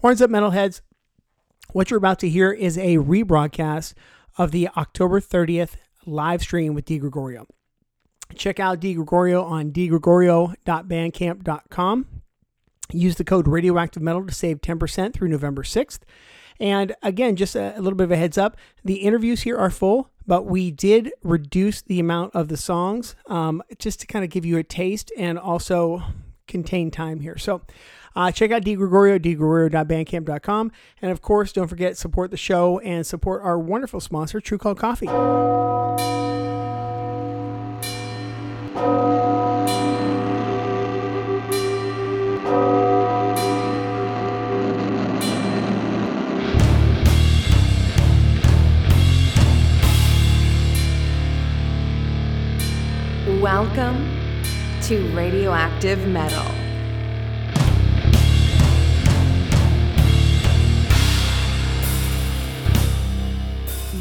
Horns Up Metalheads, what you're about to hear is a rebroadcast of the October 30th live stream with Di Gregorio. Check out Di Gregorio on digregorio.bandcamp.com. Use the code Radioactive Metal to save 10% through November 6th. And again, just a, a little bit of a heads up the interviews here are full, but we did reduce the amount of the songs um, just to kind of give you a taste and also contain time here. So, uh, check out DiGregorio, digregorio.bandcamp.com. And of course, don't forget, support the show and support our wonderful sponsor, True Call Coffee. Welcome to Radioactive Metal.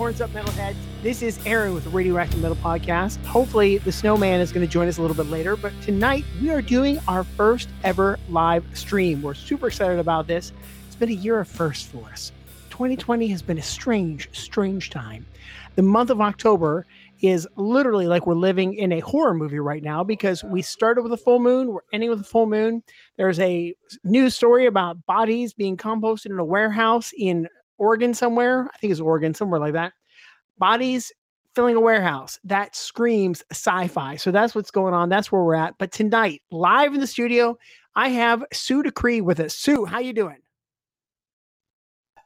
Horns up, metalheads. This is Aaron with the Radioactive Metal Podcast. Hopefully, the Snowman is going to join us a little bit later, but tonight we are doing our first ever live stream. We're super excited about this. It's been a year of first for us. 2020 has been a strange, strange time. The month of October is literally like we're living in a horror movie right now because we started with a full moon, we're ending with a full moon. There's a news story about bodies being composted in a warehouse in Oregon somewhere. I think it's Oregon, somewhere like that. Bodies filling a warehouse. That screams sci-fi. So that's what's going on. That's where we're at. But tonight, live in the studio, I have Sue Decree with us. Sue, how you doing?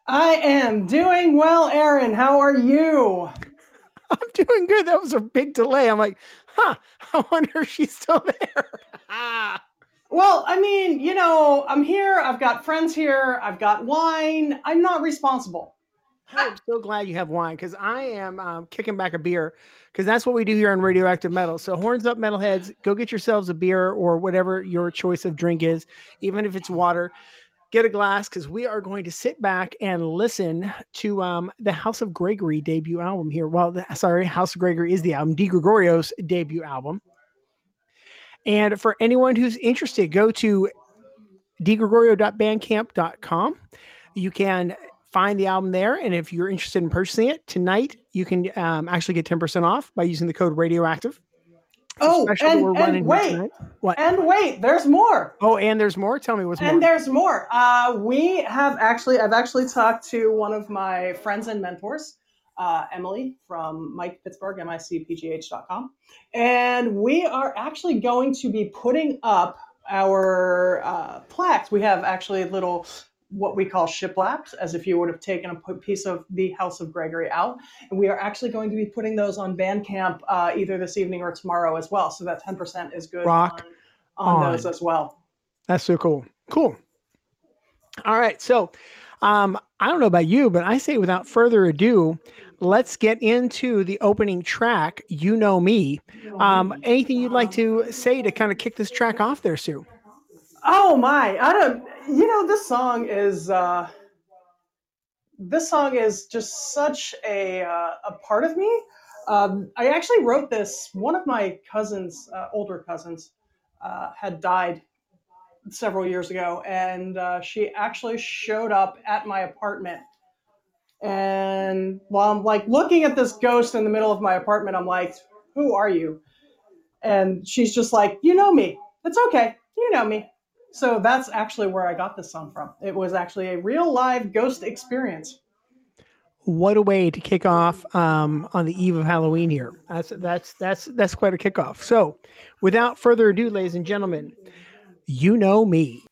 I am doing well, Aaron. How are you? I'm doing good. That was a big delay. I'm like, huh, I wonder if she's still there. Well, I mean, you know, I'm here. I've got friends here. I've got wine. I'm not responsible. I'm so glad you have wine because I am um, kicking back a beer because that's what we do here on Radioactive Metal. So, horns up, metalheads, go get yourselves a beer or whatever your choice of drink is, even if it's water. Get a glass because we are going to sit back and listen to um, the House of Gregory debut album here. Well, the, sorry, House of Gregory is the album, Di Gregorio's debut album. And for anyone who's interested, go to digregorio.bandcamp.com. You can find the album there. And if you're interested in purchasing it tonight, you can um, actually get 10% off by using the code radioactive. Oh, and, we're and wait, and wait, there's more. oh, and there's more. Tell me what's And more. there's more. Uh, we have actually, I've actually talked to one of my friends and mentors, uh, Emily from Mic Pittsburgh, micpgh.com. And we are actually going to be putting up our uh, plaques. We have actually little, what we call shiplaps, as if you would have taken a piece of the House of Gregory out. And we are actually going to be putting those on Bandcamp uh, either this evening or tomorrow as well. So that 10% is good Rock on, on on. those as well. That's so cool. Cool. All right. So, um, I don't know about you, but I say without further ado, let's get into the opening track. You know me. Um, anything you'd like to say to kind of kick this track off there, Sue? Oh my! I don't. You know, this song is. Uh, this song is just such a uh, a part of me. Um, I actually wrote this. One of my cousins, uh, older cousins, uh, had died several years ago, and uh, she actually showed up at my apartment. And while I'm like looking at this ghost in the middle of my apartment, I'm like, "Who are you?" And she's just like, "You know me. It's okay. You know me." So that's actually where I got this song from. It was actually a real live ghost experience. What a way to kick off um, on the eve of Halloween here. That's that's that's that's quite a kickoff. So, without further ado, ladies and gentlemen, you know me.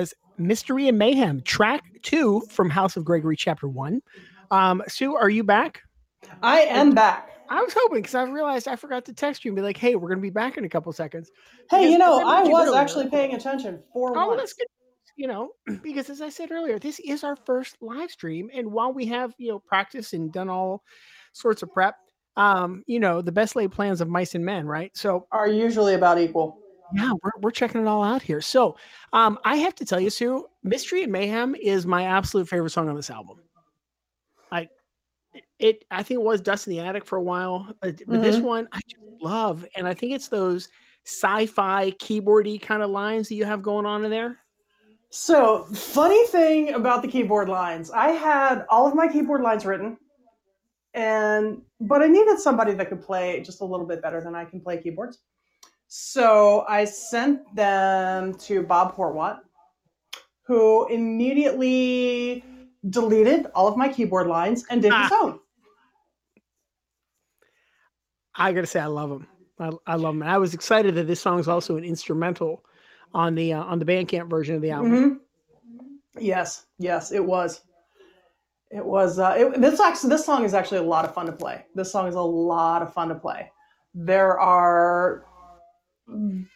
Was Mystery and Mayhem, track two from House of Gregory, chapter one. Um, Sue, are you back? I am back. I was hoping because I realized I forgot to text you and be like, "Hey, we're going to be back in a couple seconds." Hey, Because you know, I was earlier- actually paying attention for Oh, once. You know, because as I said earlier, this is our first live stream, and while we have you know practiced and done all sorts of prep, um, you know, the best laid plans of mice and men, right? So Are usually about equal. Yeah, we're, we're checking it all out here. So um, I have to tell you, Sue, Mystery and Mayhem is my absolute favorite song on this album. I it I think it was Dust in the Attic for a while, uh, but this Mhm. one I just love, and I think it's those sci-fi keyboardy kind of lines that you have going on in there. So, funny thing about the keyboard lines, I had all of my keyboard lines written, and but I needed somebody that could play just a little bit better than I can play keyboards. So I sent them to Bob Horwat, who immediately deleted all of my keyboard lines and did his Ah. own. I gotta say, I love them. I, I love them. And I was excited that this song is also an instrumental on the uh, on the Bandcamp version of the album. Mhm. Yes, yes, it was. It was. Uh, it, this actually, this song is actually a lot of fun to play. This song is a lot of fun to play. There are.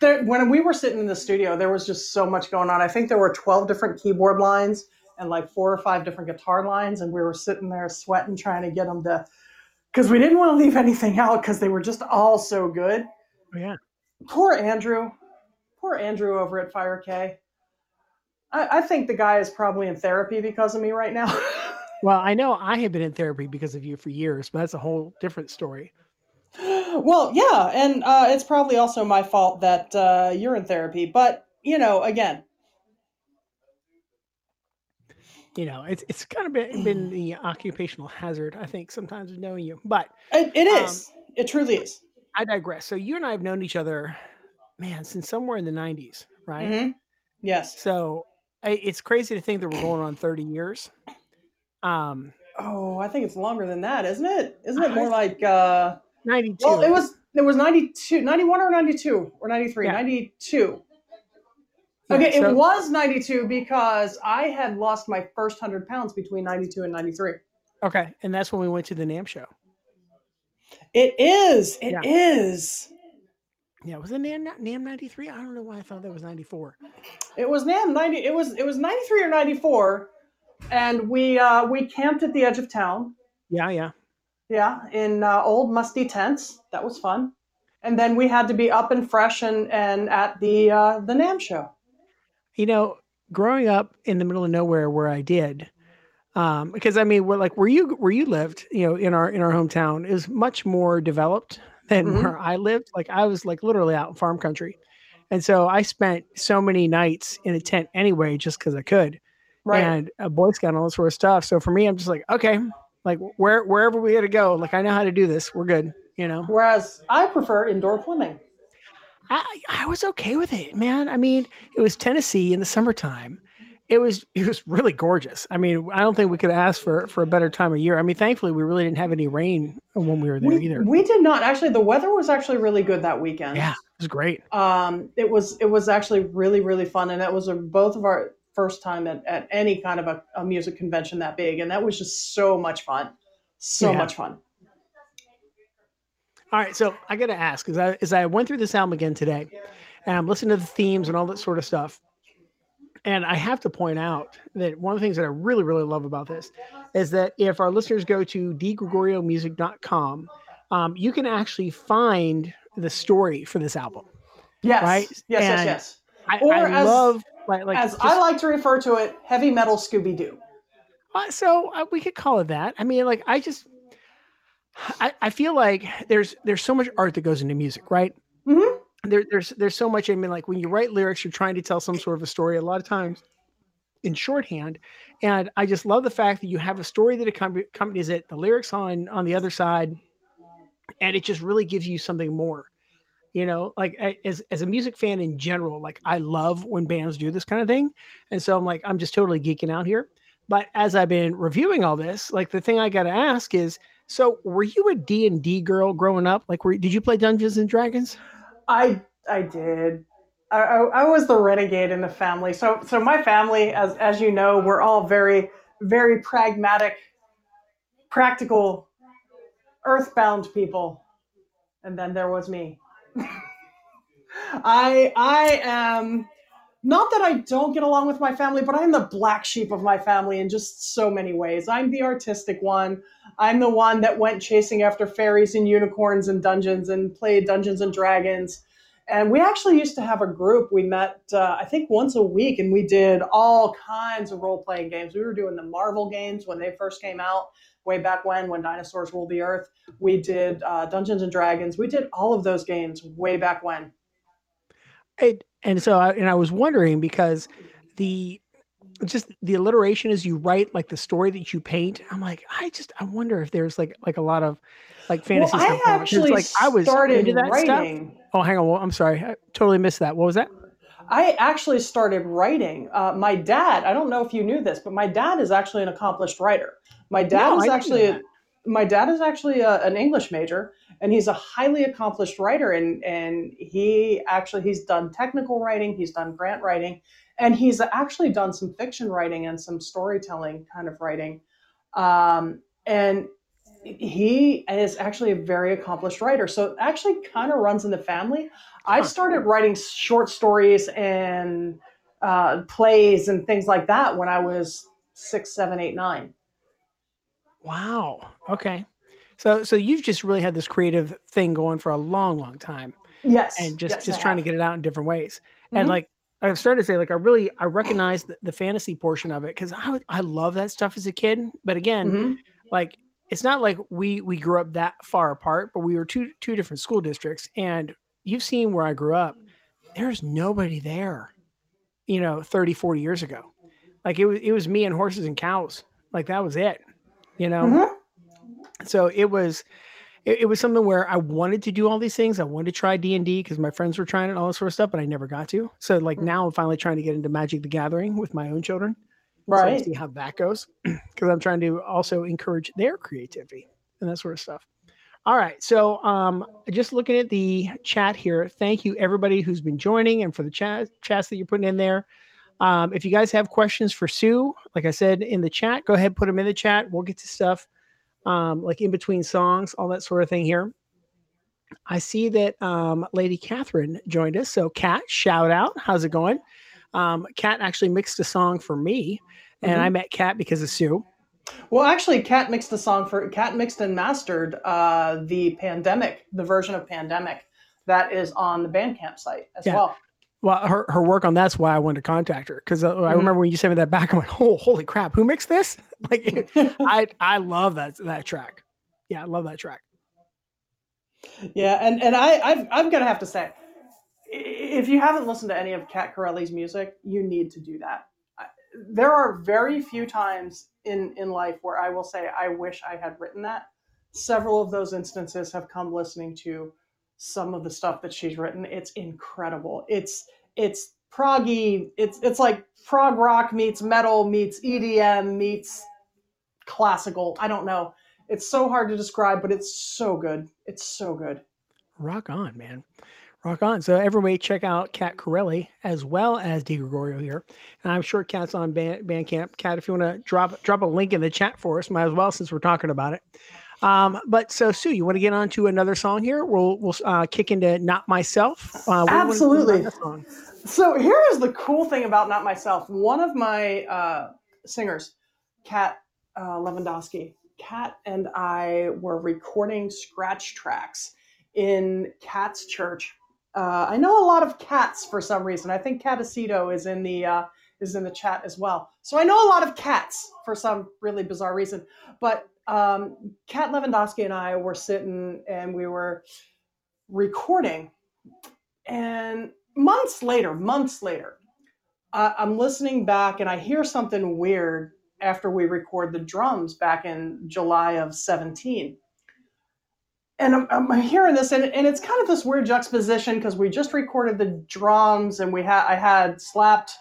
There, when we were sitting in the studio, there was just so much going on. I think there were twelve different keyboard lines and like four or five different guitar lines, and we were sitting there sweating, trying to get them to, because we didn't want to leave anything out because they were just all so good. Oh, yeah. Poor Andrew. Poor Andrew over at Fire K. I, I think the guy is probably in therapy because of me right now. Well, I know I have been in therapy because of you for years, but that's a whole different story. Well, yeah, and uh, it's probably also my fault that uh, you're in therapy. But you know, again, You know, it's it's kind of been, been the occupational hazard, I think, sometimes of knowing you. But it, it Um, it truly is. I digress. So you and I have known each other, man, since somewhere in the '90s, right? Mhm. Yes. So I, it's crazy to think that we're going on 30 years. Um, Oh, I think it's longer than that, isn't it? Isn't it more like? Uh, 92. well, it was. It was 92, 91 or 92 or 93, Yeah. 92. Yeah, Okay, so- it was 92 because I had lost my first 100 pounds between 92 and 93. Okay, and that's when we went to the NAMM show. It is. It Yeah. is. Yeah, was it NAMM, NAMM 93? I don't know why I thought that was 94. It was NAMM 90 it was it was 93 or 94 and we uh we camped at the edge of town. Yeah, yeah. Yeah, in uh, old musty tents. That was fun. And then we had to be up and fresh and and at the uh the NAMM show. You know, growing up in the middle of nowhere where I did, um, because I mean, we're like where you where you lived, you know, in our in our hometown is much more developed than Mhm. where I lived. Like I was like literally out in farm country, and so I spent so many nights in a tent anyway, just because I could. Right. and a Boy Scout and all that sort of stuff. So for me, I'm just like, okay, like where wherever we got to go, like I know how to do this. We're good, you know. Whereas I prefer indoor plumbing. I I was okay with it, man. I mean, it was Tennessee in the summertime. It was it was really gorgeous. I mean, I don't think we could ask for for a better time of year. I mean, thankfully, we really didn't have any rain when we were there We, either. we did not actually the weather was actually really good that weekend. yeah, it was great. um, it was it was actually really really fun and it was a, both of our first time at, at any kind of a, a music convention that big and that was just so much fun so Yeah. much fun All right, so I got to ask because I, as I went through this album again today, and I'm listening to the themes and all that sort of stuff, and I have to point out that one of the things that I really, really love about this is that if our listeners go to digregoriomusic.com, um, you can actually find the story for this album. yes Right? yes yes yes I, Or I as- love like like as just- i like to refer to it heavy metal scooby-doo Uh, so uh, we could call it that. I mean, like I just, I, I feel like there's there's so much art that goes into music, right? Mhm. There, there's there's so much. I mean, like when you write lyrics, you're trying to tell some sort of a story. A lot of times in shorthand, and I just love the fact that you have a story that accompanies it, the lyrics on on the other side, and it just really gives you something more. You know, like as as a music fan in general, like I love when bands do this kind of thing, and so I'm like I'm just totally geeking out here. But as I've been reviewing all this, like the thing I got to ask is, so were you a D and D girl growing up? Like, were did you play Dungeons and Dragons? i i did I, I, was the renegade in the family. So, so my family, as as you know, we're all very, very pragmatic, practical, earthbound people. And then there was me. I I am not that I don't get along with my family, but I'm the black sheep of my family in just so many ways. I'm the artistic one. I'm the one that went chasing after fairies and unicorns and dungeons and played Dungeons and Dragons. And we actually used to have a group. We met, uh, I think, once a week, and we did all kinds of role playing games. We were doing the Marvel games when they first came out, way back when, when dinosaurs ruled the earth. We did uh, Dungeons and Dragons. We did all of those games way back when. It, and so, I, and I was wondering because the just the alliteration as you write like the story that you paint i'm like i just i wonder if there's like like a lot of like fantasy well, stuff i actually like i was started into that writing stuff. oh hang on well, i'm sorry i totally missed that what was that i actually started writing uh, my dad i don't know if you knew this but my dad is actually an accomplished writer. My dad no, is actually my dad is actually a, an english major and he's a highly accomplished writer and and he actually he's done technical writing he's done grant writing and he's actually done some fiction writing and some storytelling kind of writing. Um, and he is actually a very accomplished writer. So it actually kind of runs in the family i started writing short stories and uh, plays and things like that when i was six seven eight nine wow okay so so you've just really had this creative thing going for a long, long time. Yes. And just yes, just trying to get it out in different ways. Mm-hmm. And like I've started to say, like I really I recognize the, the fantasy portion of it because I I love that stuff as a kid. But again, mm-hmm. like it's not like we we grew up that far apart, but we were two two different school districts. And you've seen where I grew up. There's nobody there, you know, 30, 40 years ago. Like it was it was me and horses and cows. Like that was it. You know? Mm-hmm so it was it, it, was something where I wanted to do all these things. I wanted to try D and D because my friends were trying it, all this sort of stuff, but I never got to. So like mm. now I'm finally trying to get into Magic the Gathering with my own children. Right. So see how that goes because I'm trying to also encourage their creativity and that sort of stuff. All right. So um just looking at the chat here, thank you everybody who's been joining and for the chat chats that you're putting in there. Um, if you guys have questions for Sue, like I said in the chat, go ahead, put them in the chat. We'll get to stuff um, like in between songs, all that sort of thing here. I see that um, Lady Catherine joined us. So, Kat, shout out. How's it going? Um, Kat actually mixed a song for me, and mm-hmm. I met Kat because of Sue. Well, actually, Kat mixed the song for Kat mixed and mastered uh, the pandemic, the version of pandemic that is on the Bandcamp site as yeah. well. Well, her, her work on that's why I wanted to contact her because uh, mm-hmm. I remember when you sent me that back, I'm like, oh, holy crap, who mixed this? Like, I I love that that track. Yeah, I love that track. Yeah, and and I I've, I'm gonna have to say, if you haven't listened to any of Kat Corelli's music, you need to do that. There are very few times in in life where I will say I wish I had written that. Several of those instances have come listening to some of the stuff that she's written. It's incredible. It's it's proggy. It's it's like prog rock meets metal meets EDM meets classical. I don't know. It's so hard to describe, but it's so good. It's so good. Rock on, man. Rock on. So everybody check out Kat Corelli as well as Di Gregorio here. And I'm sure Kat's on Band, Bandcamp. Kat, if you want to drop drop a link in the chat for us, might as well since we're talking about it. Um, but so Sue, you want to get on to another song here? We'll we'll uh, kick into "Not Myself." Uh, Absolutely. So here is the cool thing about "Not Myself." One of my uh, singers, Kat uh, Lewandowski, Kat and I were recording scratch tracks in Kat's church. Uh, I know a lot of cats for some reason. I think Catacito is in the uh, is in the chat as well. So I know a lot of cats for some really bizarre reason. But um, Kat Lewandowski and I were sitting and we were recording. And months later, months later, uh, I'm listening back and I hear something weird after we record the drums back in July of 17. And I'm, I'm hearing this, and, and it's kind of this weird juxtaposition because we just recorded the drums and we had I had slapped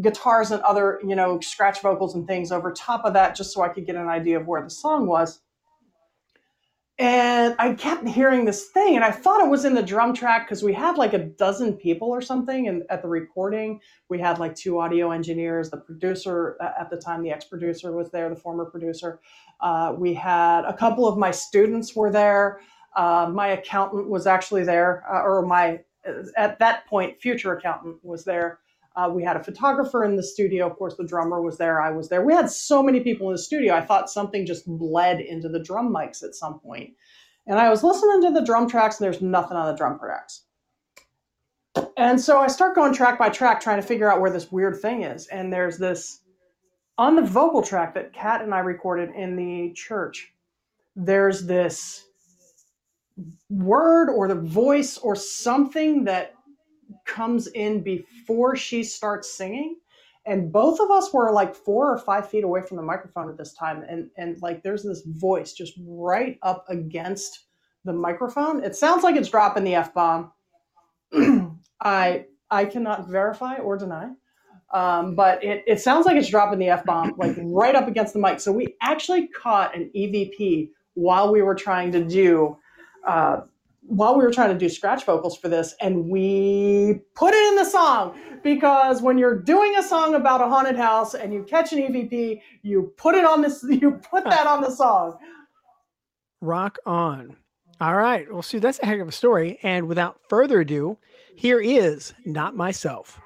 guitars and other, you know, scratch vocals and things over top of that just so I could get an idea of where the song was. And I kept hearing this thing, and I thought it was in the drum track because we had like a dozen people or something, and at the recording we had like two audio engineers, the producer at the time, the ex-producer was there, the former producer. Uh, we had a couple of my students were there. Uh, my accountant was actually there, uh, or my at that point future accountant was there. Uh, we had a photographer in the studio. Of course, the drummer was there. I was there. We had so many people in the studio. I thought something just bled into the drum mics at some point. And I was listening to the drum tracks, and there's nothing on the drum tracks. And so I start going track by track, trying to figure out where this weird thing is. And there's this on the vocal track that Kat and I recorded in the church. There's this word or the voice or something that comes in before she starts singing. And both of us were like four or five feet away from the microphone at this time. And and like there's this voice just right up against the microphone. It sounds like it's dropping the f-bomb. I i cannot verify or deny. Um, but it, it sounds like it's dropping the f-bomb like right up against the mic. So we actually caught an evp while we were trying to do uh, while we were trying to do scratch vocals for this and we put it in the song because when you're doing a song about a haunted house and you catch an EVP, you put it on this you put that on the song. Rock on. All right. Well, Sue, that's a heck of a story. And without further ado, here is Not Myself.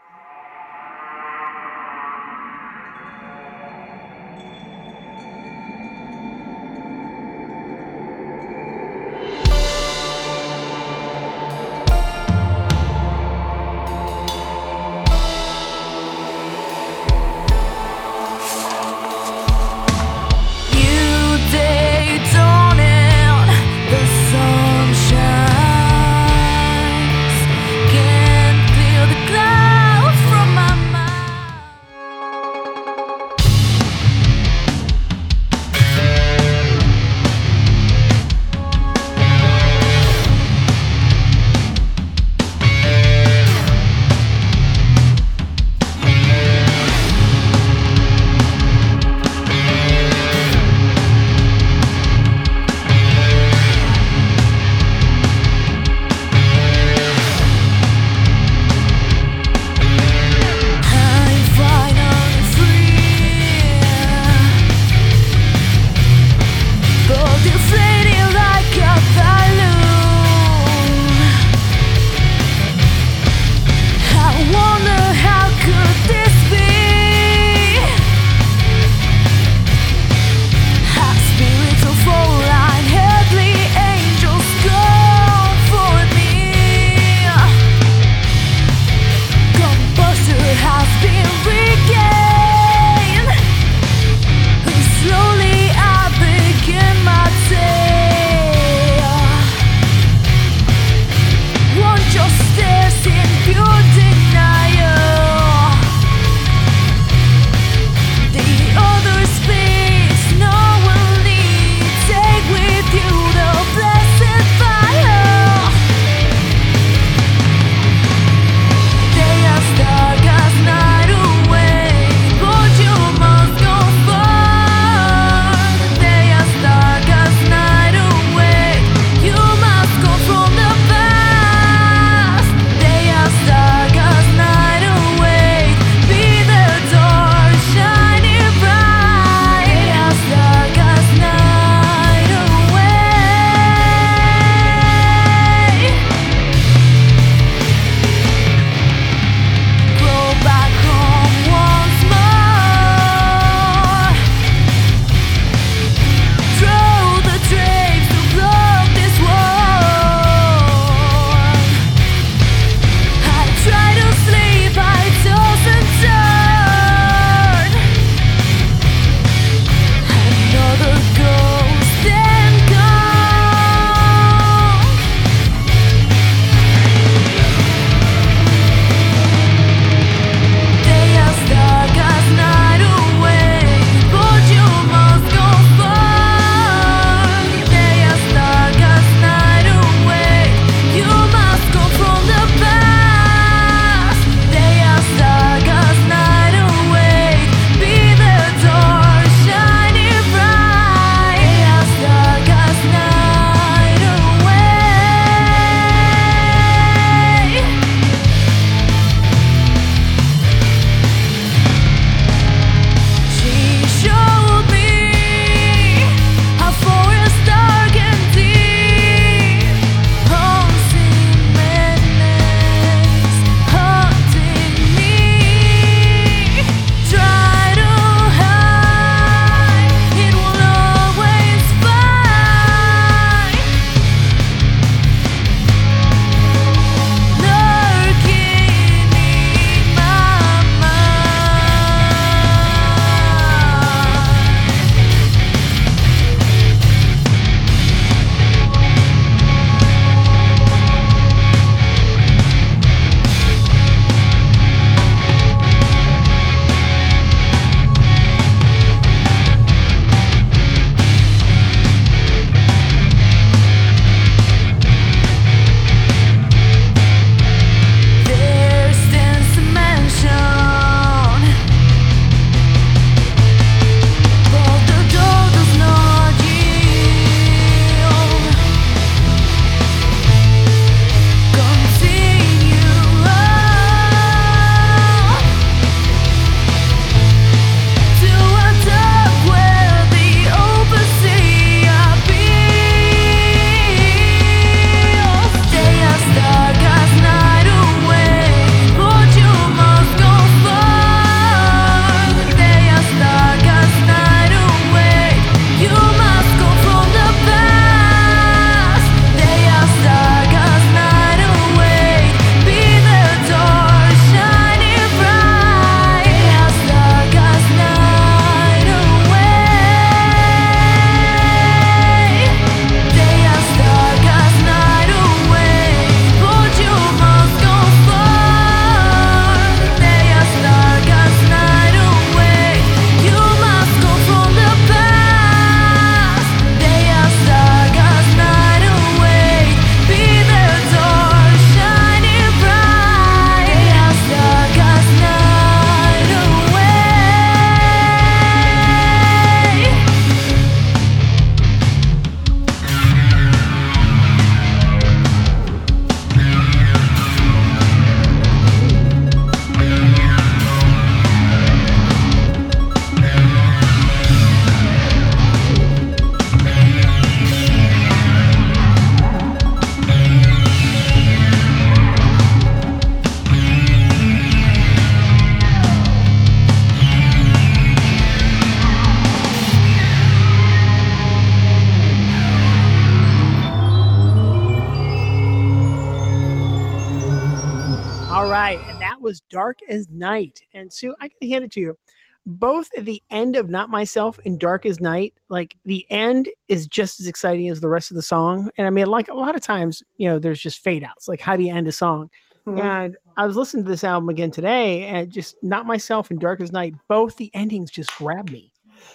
Was Dark as Night. And Sue, I can hand it to you. Both the end of Not Myself and Dark as Night, like the end is just as exciting as the rest of the song. And I mean, like a lot of times, you know, there's just fade outs. Like, how do you end a song? Mm-hmm. And I was listening to this album again today, and just Not Myself and Dark as Night, both the endings just grabbed me.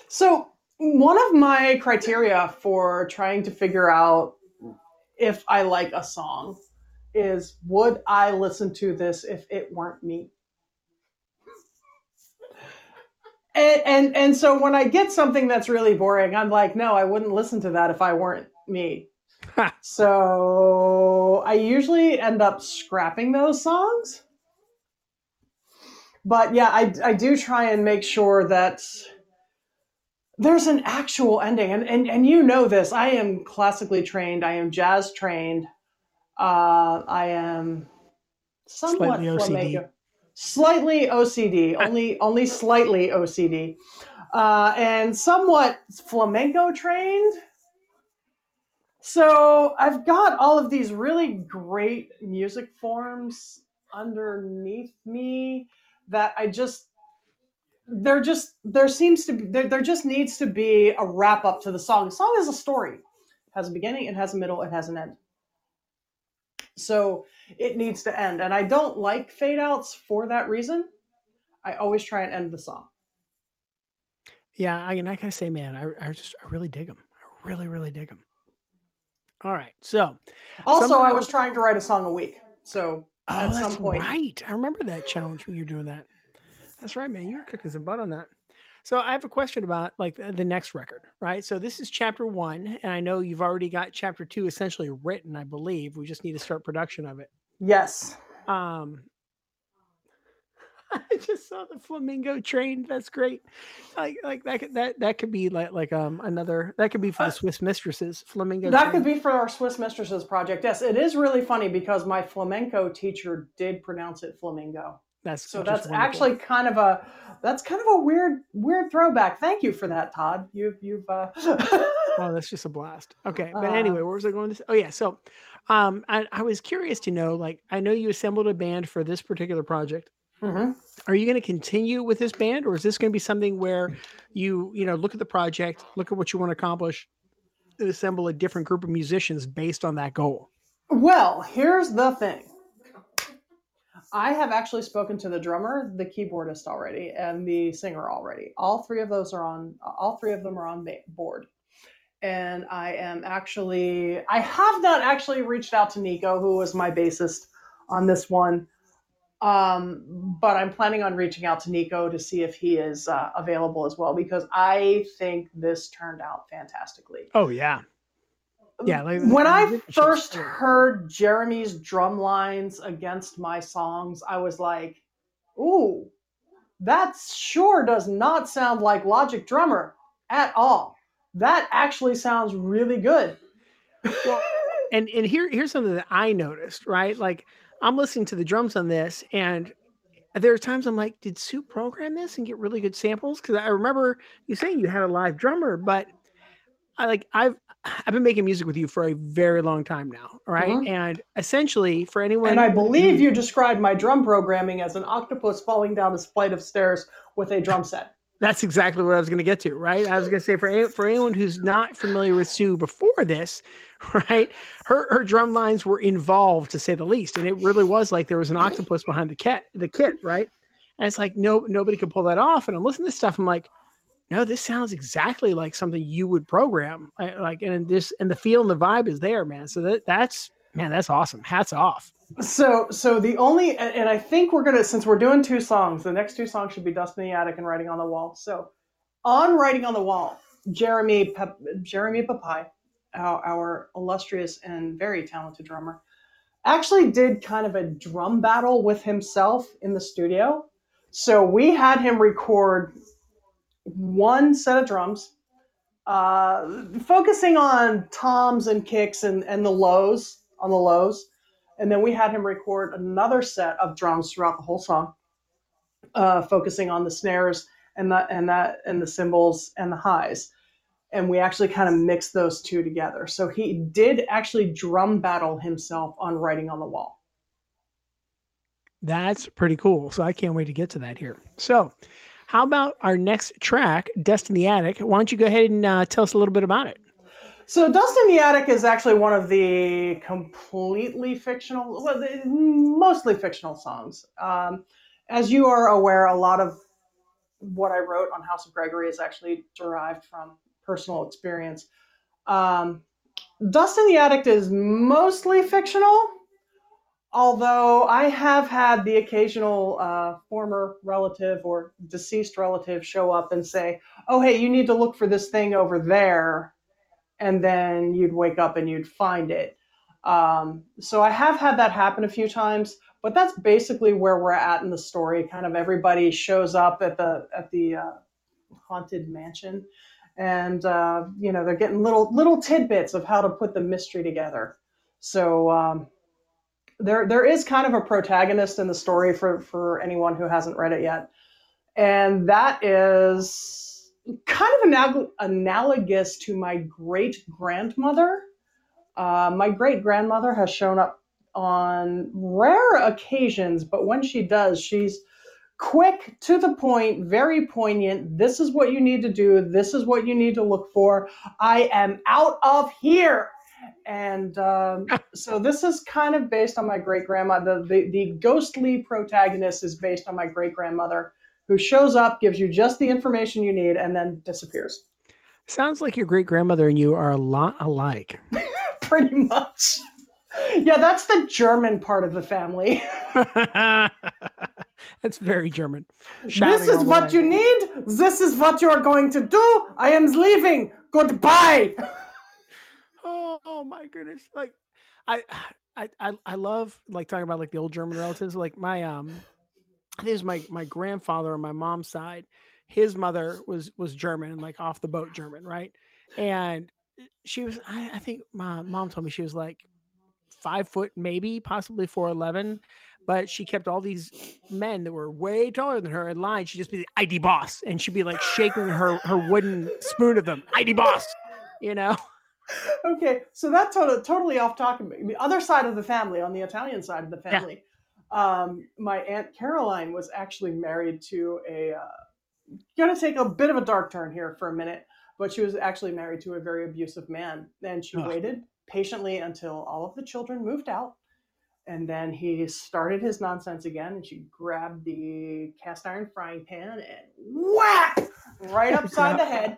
So, one of my criteria for trying to figure out if I like a song is would I listen to this if it weren't me? And, and and so when I get something that's really boring, I'm like, no, I wouldn't listen to that if I weren't me. so I usually end up scrapping those songs. But yeah, I, I do try and make sure that there's an actual ending. And, and, and you know this. I am classically trained, I am jazz trained. Uh, I am somewhat slightly flamenco. OCD. Slightly OCD, only only slightly OCD, uh, and somewhat flamenco trained. So I've got all of these really great music forms underneath me that I just there just there seems to be there, there just needs to be a wrap up to the song. The song is a story. It has a beginning, it has a middle, it has an end. So it needs to end. And I don't like fade outs for that reason. I always try and end the song. Yeah, I, and I gotta say, man, I, I just I really dig them. I really, really dig them. All right, so also I was trying to write a song a week. So oh, at some point, right? I remember that challenge when you were doing that. That's right, man. You're cooking some butt on that. So I have a question about like the next record, right? So this is chapter one, and I know you've already got chapter two essentially written. I believe we just need to start production of it. Yes. Um, I just saw the flamingo train. That's great. Like like that could, that that could be like like um another that could be for the uh, Swiss mistresses flamingo. That train. could be for our Swiss mistresses project. Yes, it is really funny because my flamenco teacher did pronounce it flamingo. That's so that's wonderful. actually kind of a that's kind of a weird weird throwback. Thank you for that, Todd. You've you've uh Oh, that's just a blast. Okay. But uh, anyway, where was I going to say? Oh yeah, so um I, I was curious to know, like I know you assembled a band for this particular project. Mm-hmm. Are you going to continue with this band, or is this going to be something where you, you know, look at the project, look at what you want to accomplish, and assemble a different group of musicians based on that goal? Well, here's the thing. I have actually spoken to the drummer, the keyboardist already, and the singer already. All three of those are on. All three of them are on board. And I am actually. I have not actually reached out to Nico, who was my bassist on this one. Um, but I'm planning on reaching out to Nico to see if he is uh, available as well because I think this turned out fantastically. Oh yeah, yeah like, when uh, i first heard jeremy's drum lines against my songs i was like ooh that sure does not sound like logic drummer at all. That actually sounds really good. Well, and and here here's something that i noticed right? Like i'm listening to the drums on this and there are times i'm like did sue program this and get really good samples? Because i remember you saying you had a live drummer but I like I've I've been making music with you for a very long time now, right? Mm-hmm. And essentially, for anyone, and I believe you described my drum programming as an octopus falling down a flight of stairs with a drum set. That's exactly what I was going to get to, right? I was going to say for for anyone who's not familiar with Sue before this, right? Her her drum lines were involved to say the least, and it really was like there was an octopus behind the kit, the kit, right? And it's like no nobody could pull that off. And I'm listening to this stuff, I'm like, no, this sounds exactly like something you would program. Like, and this, and the feel and the vibe is there, man. So that that's, man, that's awesome. Hats off. So, so the only, and I think we're gonna, since we're doing two songs, the next two songs should be "Dust in the Attic" and "Writing on the Wall." So, on "Writing on the Wall," Jeremy Pep, Jeremy Papai, our, our illustrious and very talented drummer, actually did kind of a drum battle with himself in the studio. So we had him record one set of drums, uh, focusing on toms and kicks and, and the lows on the lows. And then we had him record another set of drums throughout the whole song, uh, focusing on the snares and the and that and the cymbals and the highs. And we actually kind of mixed those two together. So he did actually drum battle himself on writing on the wall. That's pretty cool. So I can't wait to get to that here. So, how about our next track, Dust in the Attic? Why don't you go ahead and uh, tell us a little bit about it? So, Dust in the Attic is actually one of the completely fictional, well, mostly fictional songs. Um, as you are aware, a lot of what I wrote on House of Gregory is actually derived from personal experience. Um, Dust in the Attic is mostly fictional, although I have had the occasional uh, former relative or deceased relative show up and say, "Oh, hey, you need to look for this thing over there," and then you'd wake up and you'd find it. Um, so I have had that happen a few times, but that's basically where we're at in the story. Kind of everybody shows up at the at the uh, haunted mansion, and uh, you know they're getting little little tidbits of how to put the mystery together. So um, there there is kind of a protagonist in the story for for anyone who hasn't read it yet, and that is kind of anal- analogous to my great grandmother. Uh, my great grandmother has shown up on rare occasions, but when she does, she's quick to the point, very poignant. This is what you need to do. This is what you need to look for. I am out of here. And um, so this is kind of based on my great grandma. The, the, the ghostly protagonist is based on my great grandmother who shows up, gives you just the information you need, and then disappears. Sounds like your great grandmother and you are a lot alike. Pretty much. Yeah, that's the German part of the family. that's very German. Shouting this is what way. you need. This is what you are going to do. I am leaving. Goodbye. My goodness! Like, I, I, I, I love like talking about like the old German relatives. Like my um, was my my grandfather on my mom's side. His mother was was German, like off the boat German, right? And she was. I, I think my mom told me she was like five foot, maybe possibly four eleven. But she kept all these men that were way taller than her in line. She'd just be the ID boss, and she'd be like shaking her her wooden spoon at them. ID boss, you know. Okay, so that's totally, totally off topic. The other side of the family, on the Italian side of the family, yeah. um, my aunt Caroline was actually married to a. Uh, gonna take a bit of a dark turn here for a minute, but she was actually married to a very abusive man, and she waited patiently until all of the children moved out. And then he started his nonsense again, and she grabbed the cast iron frying pan and whack right upside the head.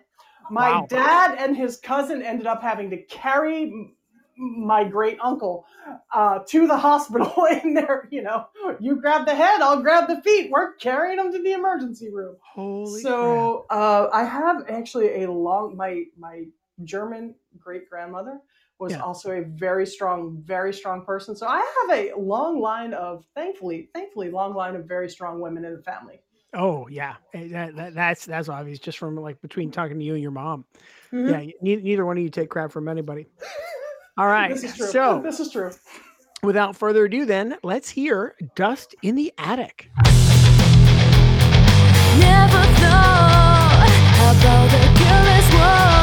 My wow. dad and his cousin ended up having to carry my great uncle uh, to the hospital in there. You know, you grab the head, I'll grab the feet. We're carrying them to the emergency room. Holy so uh, I have actually a long my my German great grandmother was yeah. also a very strong, very strong person. So I have a long line of, thankfully, thankfully, long line of very strong women in the family. Oh yeah, eh, that, that, that's that's obvious just from like between talking to you and your mom. Mm-hmm. Yeah, neither, neither one of you take crap from anybody. All right, this is true. So this is true. Without further ado, then let's hear "Dust in the Attic." Never thought about the careless writing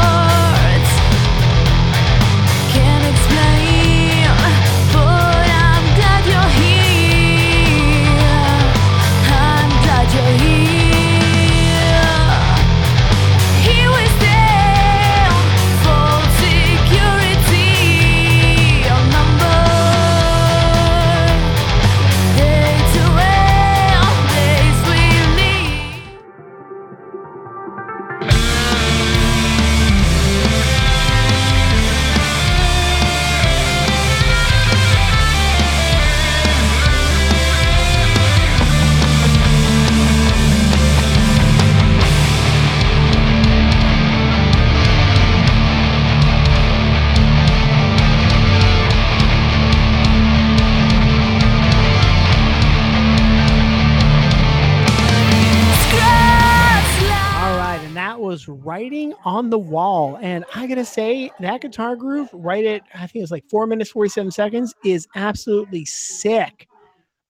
on the wall. And I gotta say, that guitar groove, right at I think it's like four minutes, 47 seconds, is absolutely sick.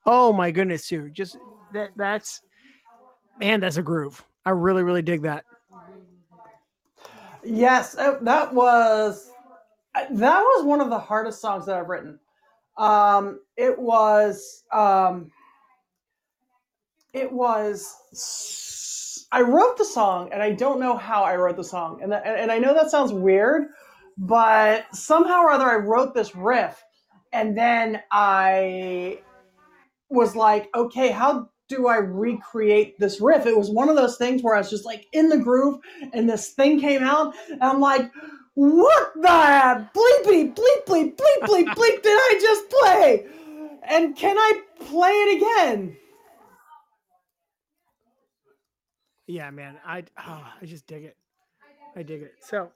Oh my goodness, Sue. Just that that's man, that's a groove. I really, really dig that. Yes, uh, that was uh, that was one of the hardest songs that I've written. Um, it was um, it was I wrote the song and I don't know how I wrote the song. And, that, and I know that sounds weird, but somehow or other I wrote this riff and then I was like, okay, how do I recreate this riff? It was one of those things where I was just like in the groove and this thing came out and I'm like, what the bleepy bleep bleep bleep bleep bleep did I just play? And can I play it again? Yeah, man. I oh, I just dig it. I dig it. So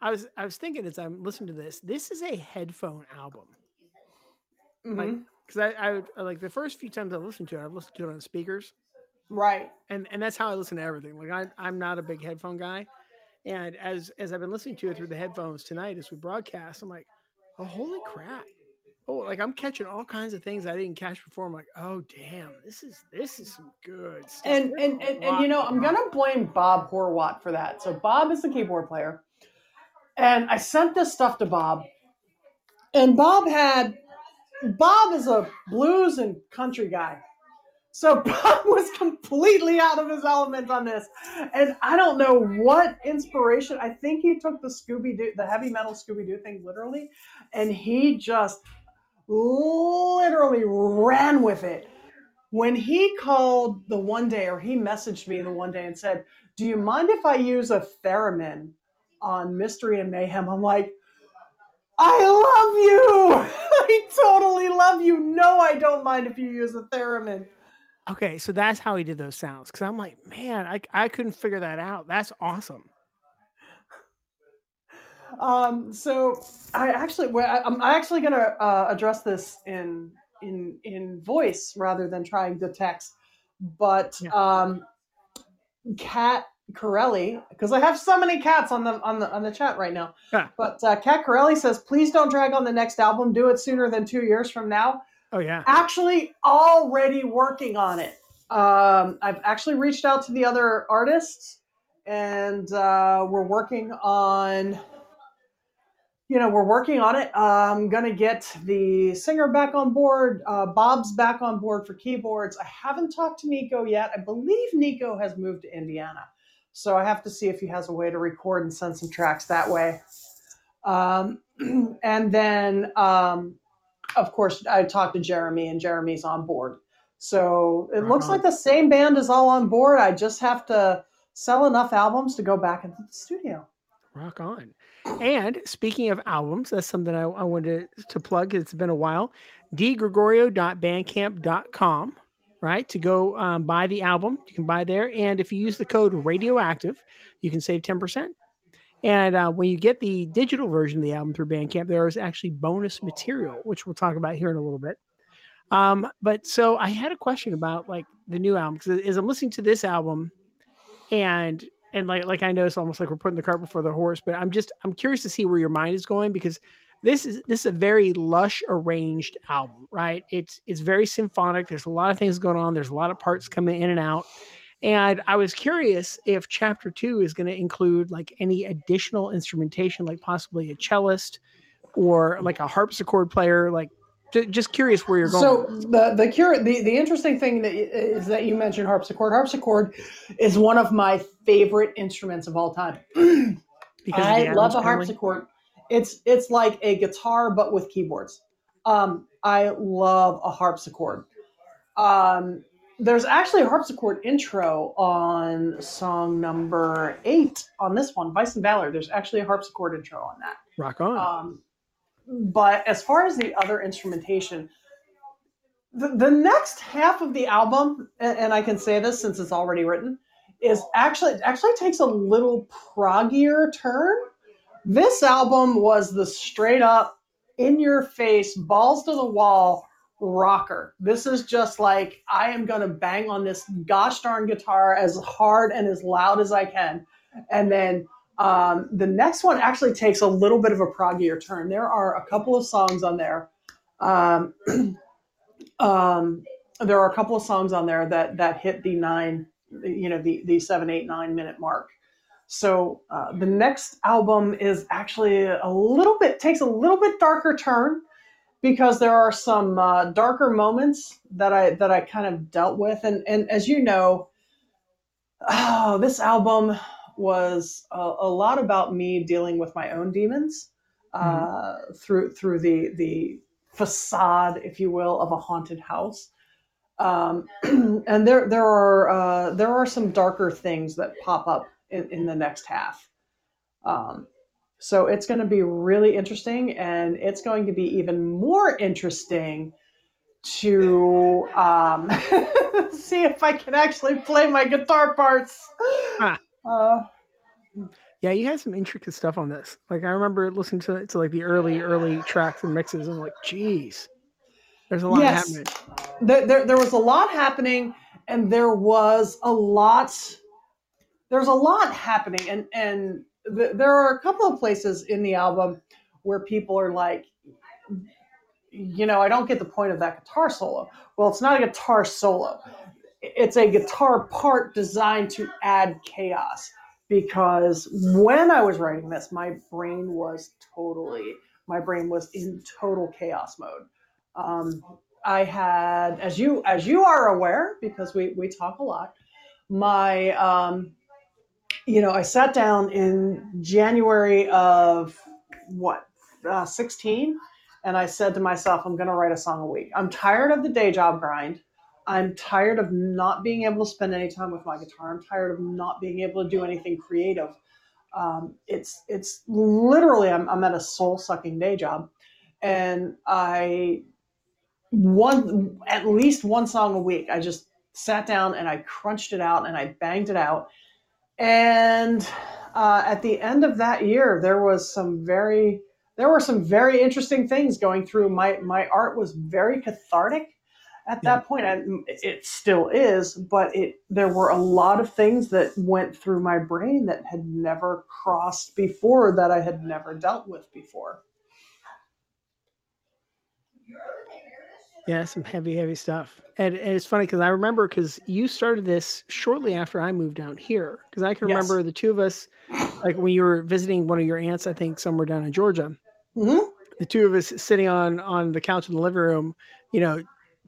I was I was thinking as I'm listening to this, this is a headphone album. Like Mhm. because I, I would- I like the first few times I listened to it, I've listened to it on speakers. Right. and and that's how I listen to everything. Like I, I'm not a big headphone guy, and as as I've been listening to it through the headphones tonight as we broadcast, I'm like, oh holy crap! Oh, like I'm catching all kinds of things I didn't catch before. I'm like, oh damn, this is this is some good stuff. And There's and, and, and you know, I'm gonna blame Bob Horwat for that. So Bob is the keyboard player. And I sent this stuff to Bob. And Bob had Bob is a blues and country guy. So Bob was completely out of his element on this. And I don't know what inspiration. I think he took the Scooby Doo, the heavy metal Scooby Doo thing literally, and he just literally ran with it. When he called the one day, or he messaged me the one day and said, Do you mind if I use a theremin on Mystery and Mayhem? I'm like, I love you. I totally love you. No, I don't mind if you use a theremin. Okay, so that's how he did those sounds. Because I'm like, man, I I couldn't figure that out. That's awesome. Um, so I actually, I'm actually going to uh, address this in in in voice rather than trying to text. But Yeah. um, Kat Corelli, because I have so many cats on the on the on the chat right now. Yeah. But uh, Kat Corelli says, please don't drag on the next album. Do it sooner than two years from now. Oh yeah. Actually, already working on it. Um, I've actually reached out to the other artists, and uh, we're working on. You know, we're working on it. I'm gonna get the singer back on board. Uh, Bob's back on board for keyboards. I haven't talked to Nico yet. I believe Nico has moved to Indiana, so I have to see if he has a way to record and send some tracks that way. Um, and then um, of course, I talked to Jeremy, and Jeremy's on board. So it looks like the same band is all on board. I just have to sell enough albums to go back into the studio. Rock on. And speaking of albums, that's something I, I wanted to, to plug. It's been a while. digregorio.bandcamp.com, right? To go um, buy the album. You can buy there. And if you use the code radioactive, you can save 10%. And uh, when you get the digital version of the album through Bandcamp, there is actually bonus material, which we'll talk about here in a little bit. Um, but so I had a question about like the new album because as I'm listening to this album, and and like like I know it's almost like we're putting the cart before the horse, but I'm just I'm curious to see where your mind is going because this is this is a very lush arranged album, right? It's it's very symphonic. There's a lot of things going on. There's a lot of parts coming in and out. And I was curious if chapter two is going to include like any additional instrumentation, like possibly a cellist or like a harpsichord player. Like, just curious where you're going. So the the cure the, the interesting thing that is that you mentioned harpsichord. Harpsichord is one of my favorite instruments of all time. because I love a harpsichord. It's it's like a guitar but with keyboards. Um, I love a harpsichord. Um, there's actually a harpsichord intro on song number eight on this one, Vice and Valor. There's actually a harpsichord intro on that. Rock on. Um, but as far as the other instrumentation, the, the next half of the album, and, and I can say this since it's already written, is actually actually takes a little proggier turn. This album was the straight up, in your face, balls to the wall rocker. This is just like I am gonna bang on this gosh darn guitar as hard and as loud as I can, and then um, the next one actually takes a little bit of a proggier turn. There are a couple of songs on there. Um, um, there are a couple of songs on there that that hit the nine, you know, the the seven, eight, nine minute mark. So uh, the next album is actually a little bit takes a little bit darker turn, because there are some uh, darker moments that I that I kind of dealt with, and and as you know, oh, this album was a, a lot about me dealing with my own demons uh, mm-hmm. through through the the facade, if you will, of a haunted house. Um, and there there are uh, there are some darker things that pop up in, in the next half. Um, so it's going to be really interesting, and it's going to be even more interesting to um, see if I can actually play my guitar parts. Uh, yeah, you had some intricate stuff on this. Like I remember listening to to like the early early tracks and mixes, and I'm like, geez, there's a lot yes. happening. There, there, there was a lot happening, and there was a lot. There's a lot happening, and and th- there are a couple of places in the album where people are like, you know, I don't get the point of that guitar solo. Well, it's not a guitar solo. It's a guitar part designed to add chaos because when I was writing this, my brain was totally, my brain was in total chaos mode. Um, I had, as you as you are aware, because we we talk a lot, my um, you know, I sat down in January of what uh, 16, and I said to myself, I'm going to write a song a week. I'm tired of the day job grind. I'm tired of not being able to spend any time with my guitar. I'm tired of not being able to do anything creative. Um, it's it's literally I'm, I'm at a soul sucking day job, and I one at least one song a week. I just sat down and I crunched it out and I banged it out. And uh, at the end of that year, there was some very there were some very interesting things going through. My my art was very cathartic at yeah. that point and it still is but it there were a lot of things that went through my brain that had never crossed before that i had never dealt with before yeah some heavy heavy stuff and, and it's funny because i remember because you started this shortly after i moved down here because i can remember the two of us like when you were visiting one of your aunts i think somewhere down in georgia mm-hmm. the two of us sitting on on the couch in the living room you know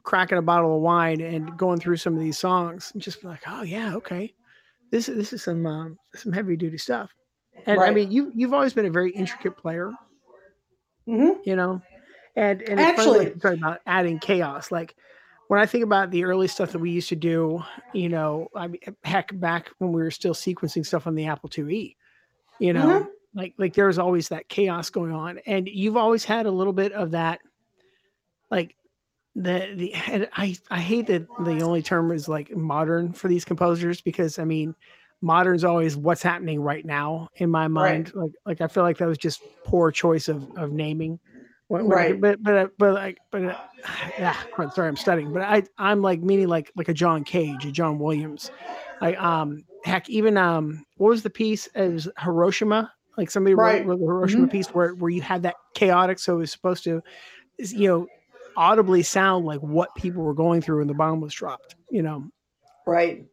cracking a bottle of wine and going through some of these songs and just be like, oh yeah, okay, this is this is some um, some heavy duty stuff. And right. I mean, you you've always been a very intricate player, mm-hmm. you know, and and it's actually talking about adding chaos. Like when I think about the early stuff that we used to do, you know, I mean, heck, back when we were still sequencing stuff on the Apple IIe, you know, mm-hmm. like like there was always that chaos going on, and you've always had a little bit of that, like the the and I I hate that the only term is like modern for these composers because I mean modern's always what's happening right now in my mind. Right. Like like I feel like that was just poor choice of of naming. Right. I, but but but like but uh, yeah. Sorry, I'm studying. But I I'm like meaning like like a John Cage, a John Williams. Like um heck even um what was the piece? It was Hiroshima. Like somebody right. wrote, wrote the Hiroshima mm-hmm. piece where where you had that chaotic. So it was supposed to you know audibly sound like what people were going through when the bomb was dropped, you know? Right.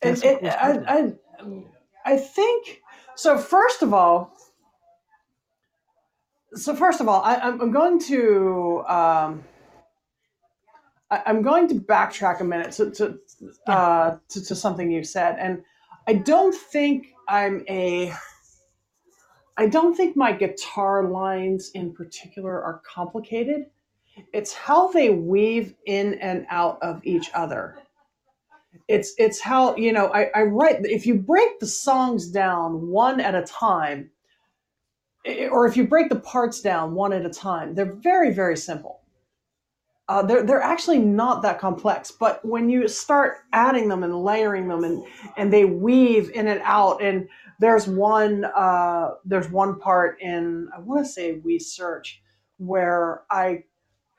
And, and I, I, I think, so first of all, so first of all, I, am going to, um, I, am going to backtrack a minute to, to, uh, to, to something you said. And I don't think I'm a, I don't think my guitar lines in particular are complicated. It's how they weave in and out of each other. It's it's how you know I, I write if you break the songs down one at a time, eh, or if you break the parts down one at a time, they're very very simple. Uh, they're they're actually not that complex, but when you start adding them and layering them and and they weave in and out and there's one uh, there's one part in I want to say we search where I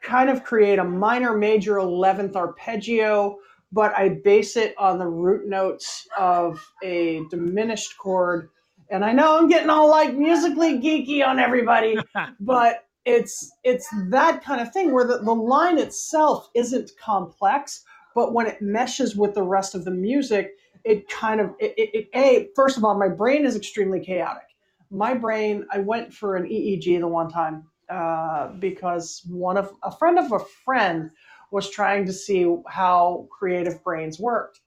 kind of create a minor major 11th arpeggio but I base it on the root notes of a diminished chord. And I know I'm getting all like musically geeky on everybody but it's it's that kind of thing where the, the line itself isn't complex but when it meshes with the rest of the music it kind of it, it, it, a first of all my brain is extremely chaotic my brain i went for an eeg the one time uh, because one of a friend of a friend was trying to see how creative brains worked.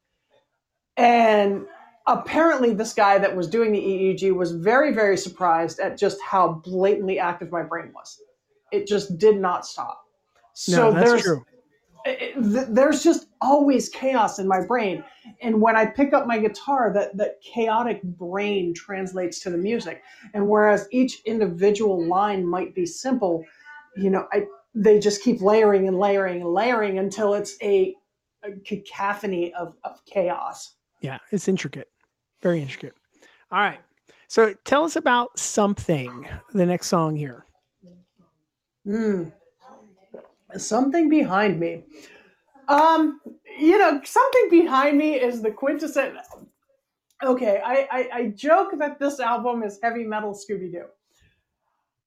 And apparently, this guy that was doing the EEG was very, very surprised at just how blatantly active my brain was. It just did not stop. So no, that's there's, true. It, there's just always chaos in my brain. And when I pick up my guitar, that, that chaotic brain translates to the music. And whereas each individual line might be simple, you know, I, they just keep layering and layering and layering until it's a, a cacophony of, of chaos. Yeah, it's intricate, very intricate. All right. So tell us about something, the next song here. Mm. Something behind me. Um, you know, something behind me is the quintessential. Okay, I, I, I joke that this album is heavy metal Scooby Doo.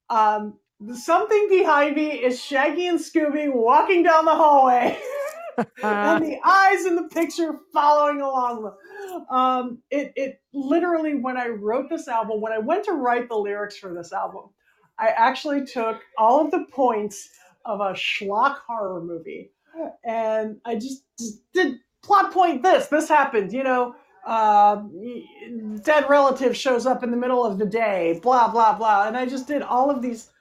Um, something behind me is Shaggy and Scooby walking down the hallway, and the eyes in the picture following along. Um, it it literally when I wrote this album, when I went to write the lyrics for this album, I actually took all of the points of a schlock horror movie, and I just, just did plot point this. This happened, you know. Uh, dead relative shows up in the middle of the day, blah blah blah, and I just did all of these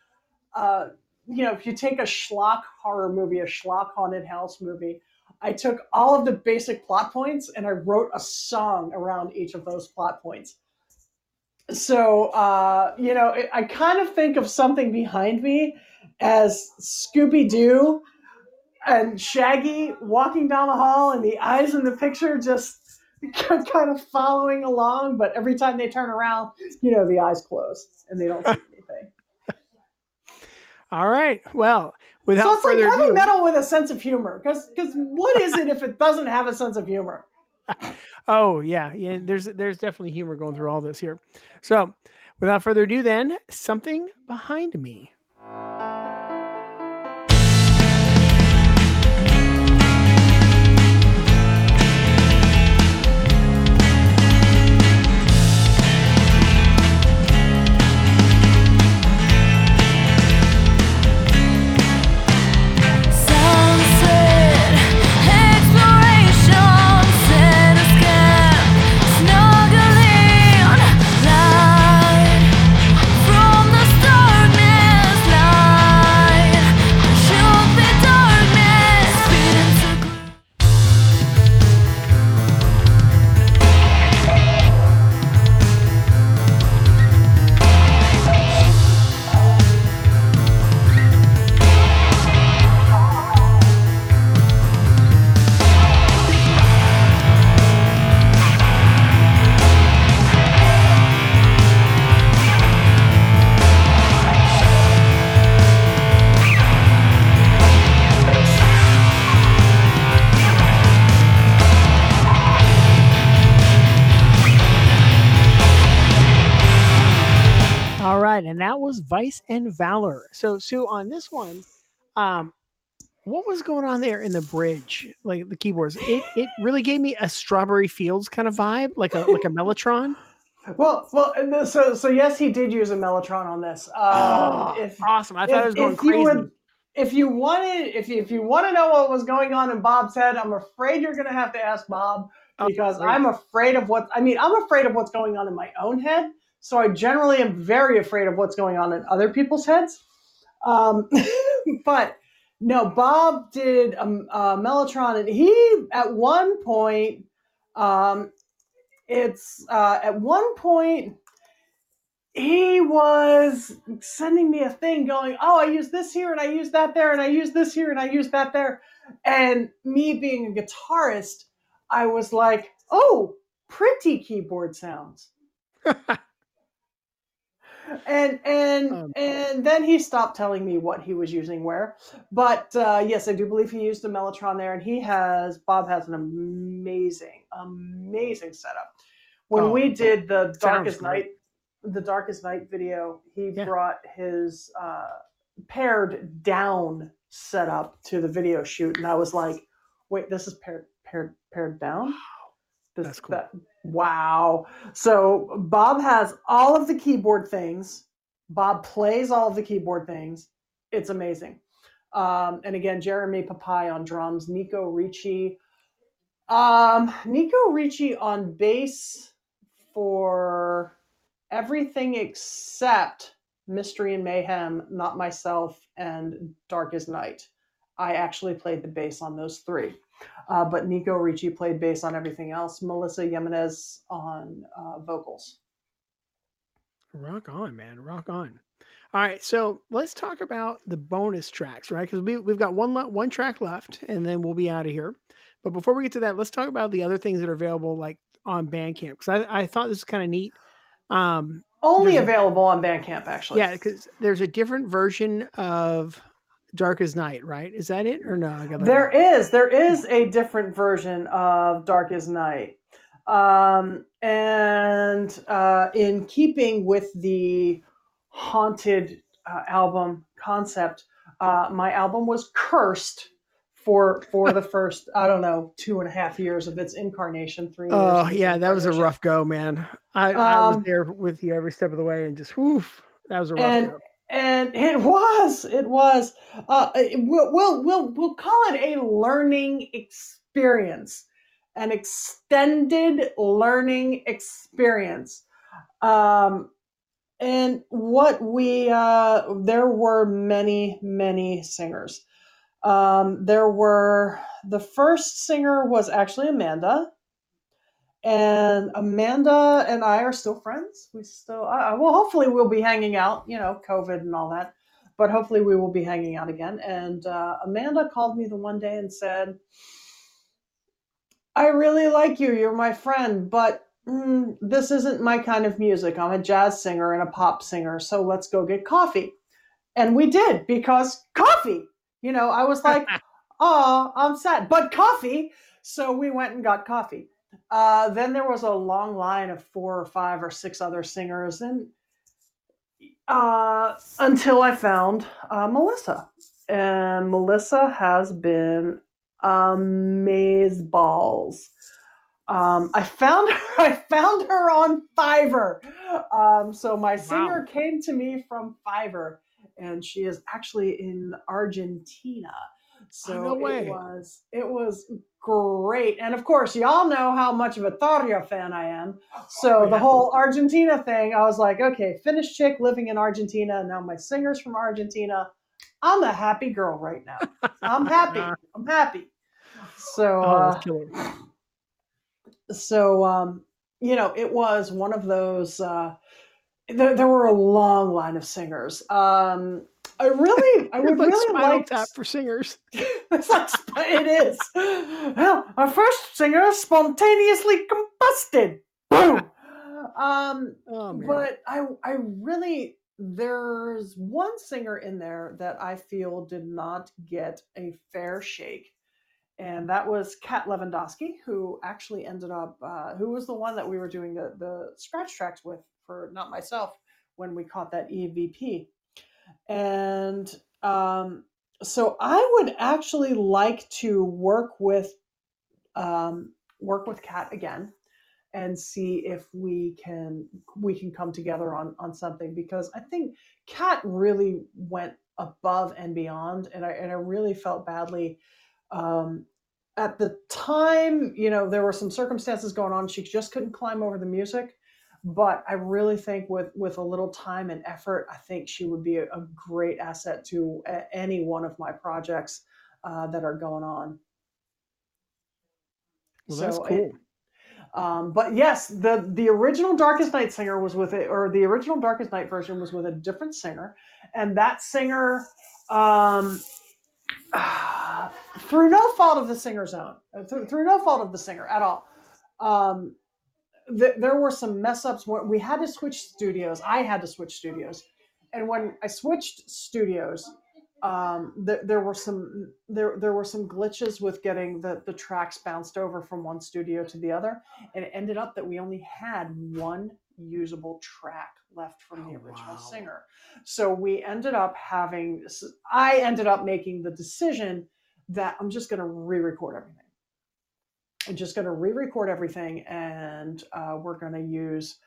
uh, you know, if you take a schlock horror movie, a schlock haunted house movie, I took all of the basic plot points and I wrote a song around each of those plot points. So, uh, you know, I kind of think of something behind me as Scooby Doo and Shaggy walking down the hall, and the eyes in the picture just kind of following along. But every time they turn around, you know, the eyes close and they don't see anything. All right. Well, without so it's further like heavy ado, metal with a sense of humor. Because because what is it if it doesn't have a sense of humor? Oh yeah, yeah. There's there's definitely humor going through all this here. So, without further ado, then something behind me. Vice and Valor. So, Sue, on this one, um, what was going on there in the bridge, like the keyboards? It it really gave me a Strawberry Fields kind of vibe, like a like a Mellotron. Well, well, so so yes, he did use a Mellotron on this. Um, oh, if, awesome! I thought if, it was going crazy. Would, if you wanted, if you, if you want to know what was going on in Bob's head, I'm afraid you're going to have to ask Bob oh, because oh, I'm afraid of what I mean. I'm afraid of what's going on in my own head. So I generally am very afraid of what's going on in other people's heads. Um, but no, Bob did a, a Mellotron, and he at one point, um, it's uh, at one point he was sending me a thing going, oh, I use this here and I use that there and I use this here and I use that there. And me being a guitarist, I was like, oh, pretty keyboard sounds. and and um, and then he stopped telling me what he was using where. But uh, yes, I do believe he used the Mellotron there, and he has Bob has an amazing, amazing setup. When oh, we did the Dark as Night, the Dark as Night video, he yeah. brought his uh, pared down setup to the video shoot, and I was like, "Wait, this is paired paired paired down." This, That's cool. That, wow. So Bob has all of the keyboard things. Bob plays all of the keyboard things. it's amazing. Um, and again, Jeremy Papai on drums, Nico Ricci. Um, Nico Ricci on bass for everything except Mystery and Mayhem, Not Myself, and Dark as Night. I actually played the bass on those three. Uh, but Nico Ricci played bass on everything else. Melissa Jimenez on uh, vocals. Rock on, man. Rock on. All right, so let's talk about the bonus tracks, right? Because we, we've got one one track left, and then we'll be out of here. But before we get to that, let's talk about the other things that are available, like on Bandcamp, because I, I thought this was kind of neat. Um, Only There's a- available on Bandcamp, actually. yeah, because there's a different version of Dark as Night, right? Is that it or no? I got that There wrong. is there is a different version of Dark as Night, um, and uh, in keeping with the haunted uh, album concept, uh, my album was cursed for for the first I don't know two and a half years of its incarnation. Three. Oh yeah, that was a rough go, man. I, I was Um, there with you every step of the way, and just woof, that was a rough and go. And it was it was uh we'll, we'll we'll call it a learning experience an extended learning experience. Um and what we uh there were many many singers. Um there were the first singer was actually amanda and Amanda and I are still friends. We still, uh, well, hopefully we'll be hanging out. You know, COVID and all that, but hopefully we will be hanging out again. And uh, Amanda called me the one day and said, "I really like you. You're my friend, but." mm, this isn't my kind of music. I'm a jazz singer and a pop singer, so let's go get coffee. And we did because coffee. You know, I was like, oh, I'm sad, but coffee. So we went and got coffee. Uh, then there was a long line of four or five or six other singers, and uh, until I found uh, Melissa, and Melissa has been amaze balls. Um, I found her. I found her on Fiverr. Um, so my singer Wow. came to me from Fiverr, and she is actually in Argentina. So no way. it was it was great, and of course, y'all know how much of a Tarja fan I am. So Oh, the whole Argentina thing, I was like, okay, Finnish chick living in Argentina. Now my singer's from Argentina. I'm a happy girl right now. I'm happy. I'm happy. So Oh, uh, so um, you know, it was one of those. Uh, there, there were a long line of singers. Um, I really, I would like really like. Tap for singers. it's like it is. Well, our first singer spontaneously combusted. Boom. Um, Oh but I I really there's one singer in there that I feel did not get a fair shake, and that was Kat Lewandowski, who actually ended up uh, who was the one that we were doing the the scratch tracks with for not myself when we caught that EVP, and um, so I would actually like to work with um, work with Kat again and see if we can we can come together on on something because I think Kat really went above and beyond and I and I really felt badly um at the time you know there were some circumstances going on. She just couldn't climb over the music but I really think with with a little time and effort I think she would be a, a great asset to a, any one of my projects uh, that are going on well, that's so it- cool. um, but yes, the the original Dark as Night singer was with it, or the original Dark as Night version was with a different singer, and that singer, um, through no fault of the singer's own, uh, through, through no fault of the singer at all, um, th- there were some mess ups we had to switch studios. I had to switch studios, and when I switched studios, um, th- there were some there there were some glitches with getting the the tracks bounced over from one studio to the other, and it ended up that we only had one usable track left from the Oh, original wow. singer. So we ended up having I ended up making the decision that I'm just going to re-record everything. I'm just going to re-record everything, and uh, we're going to use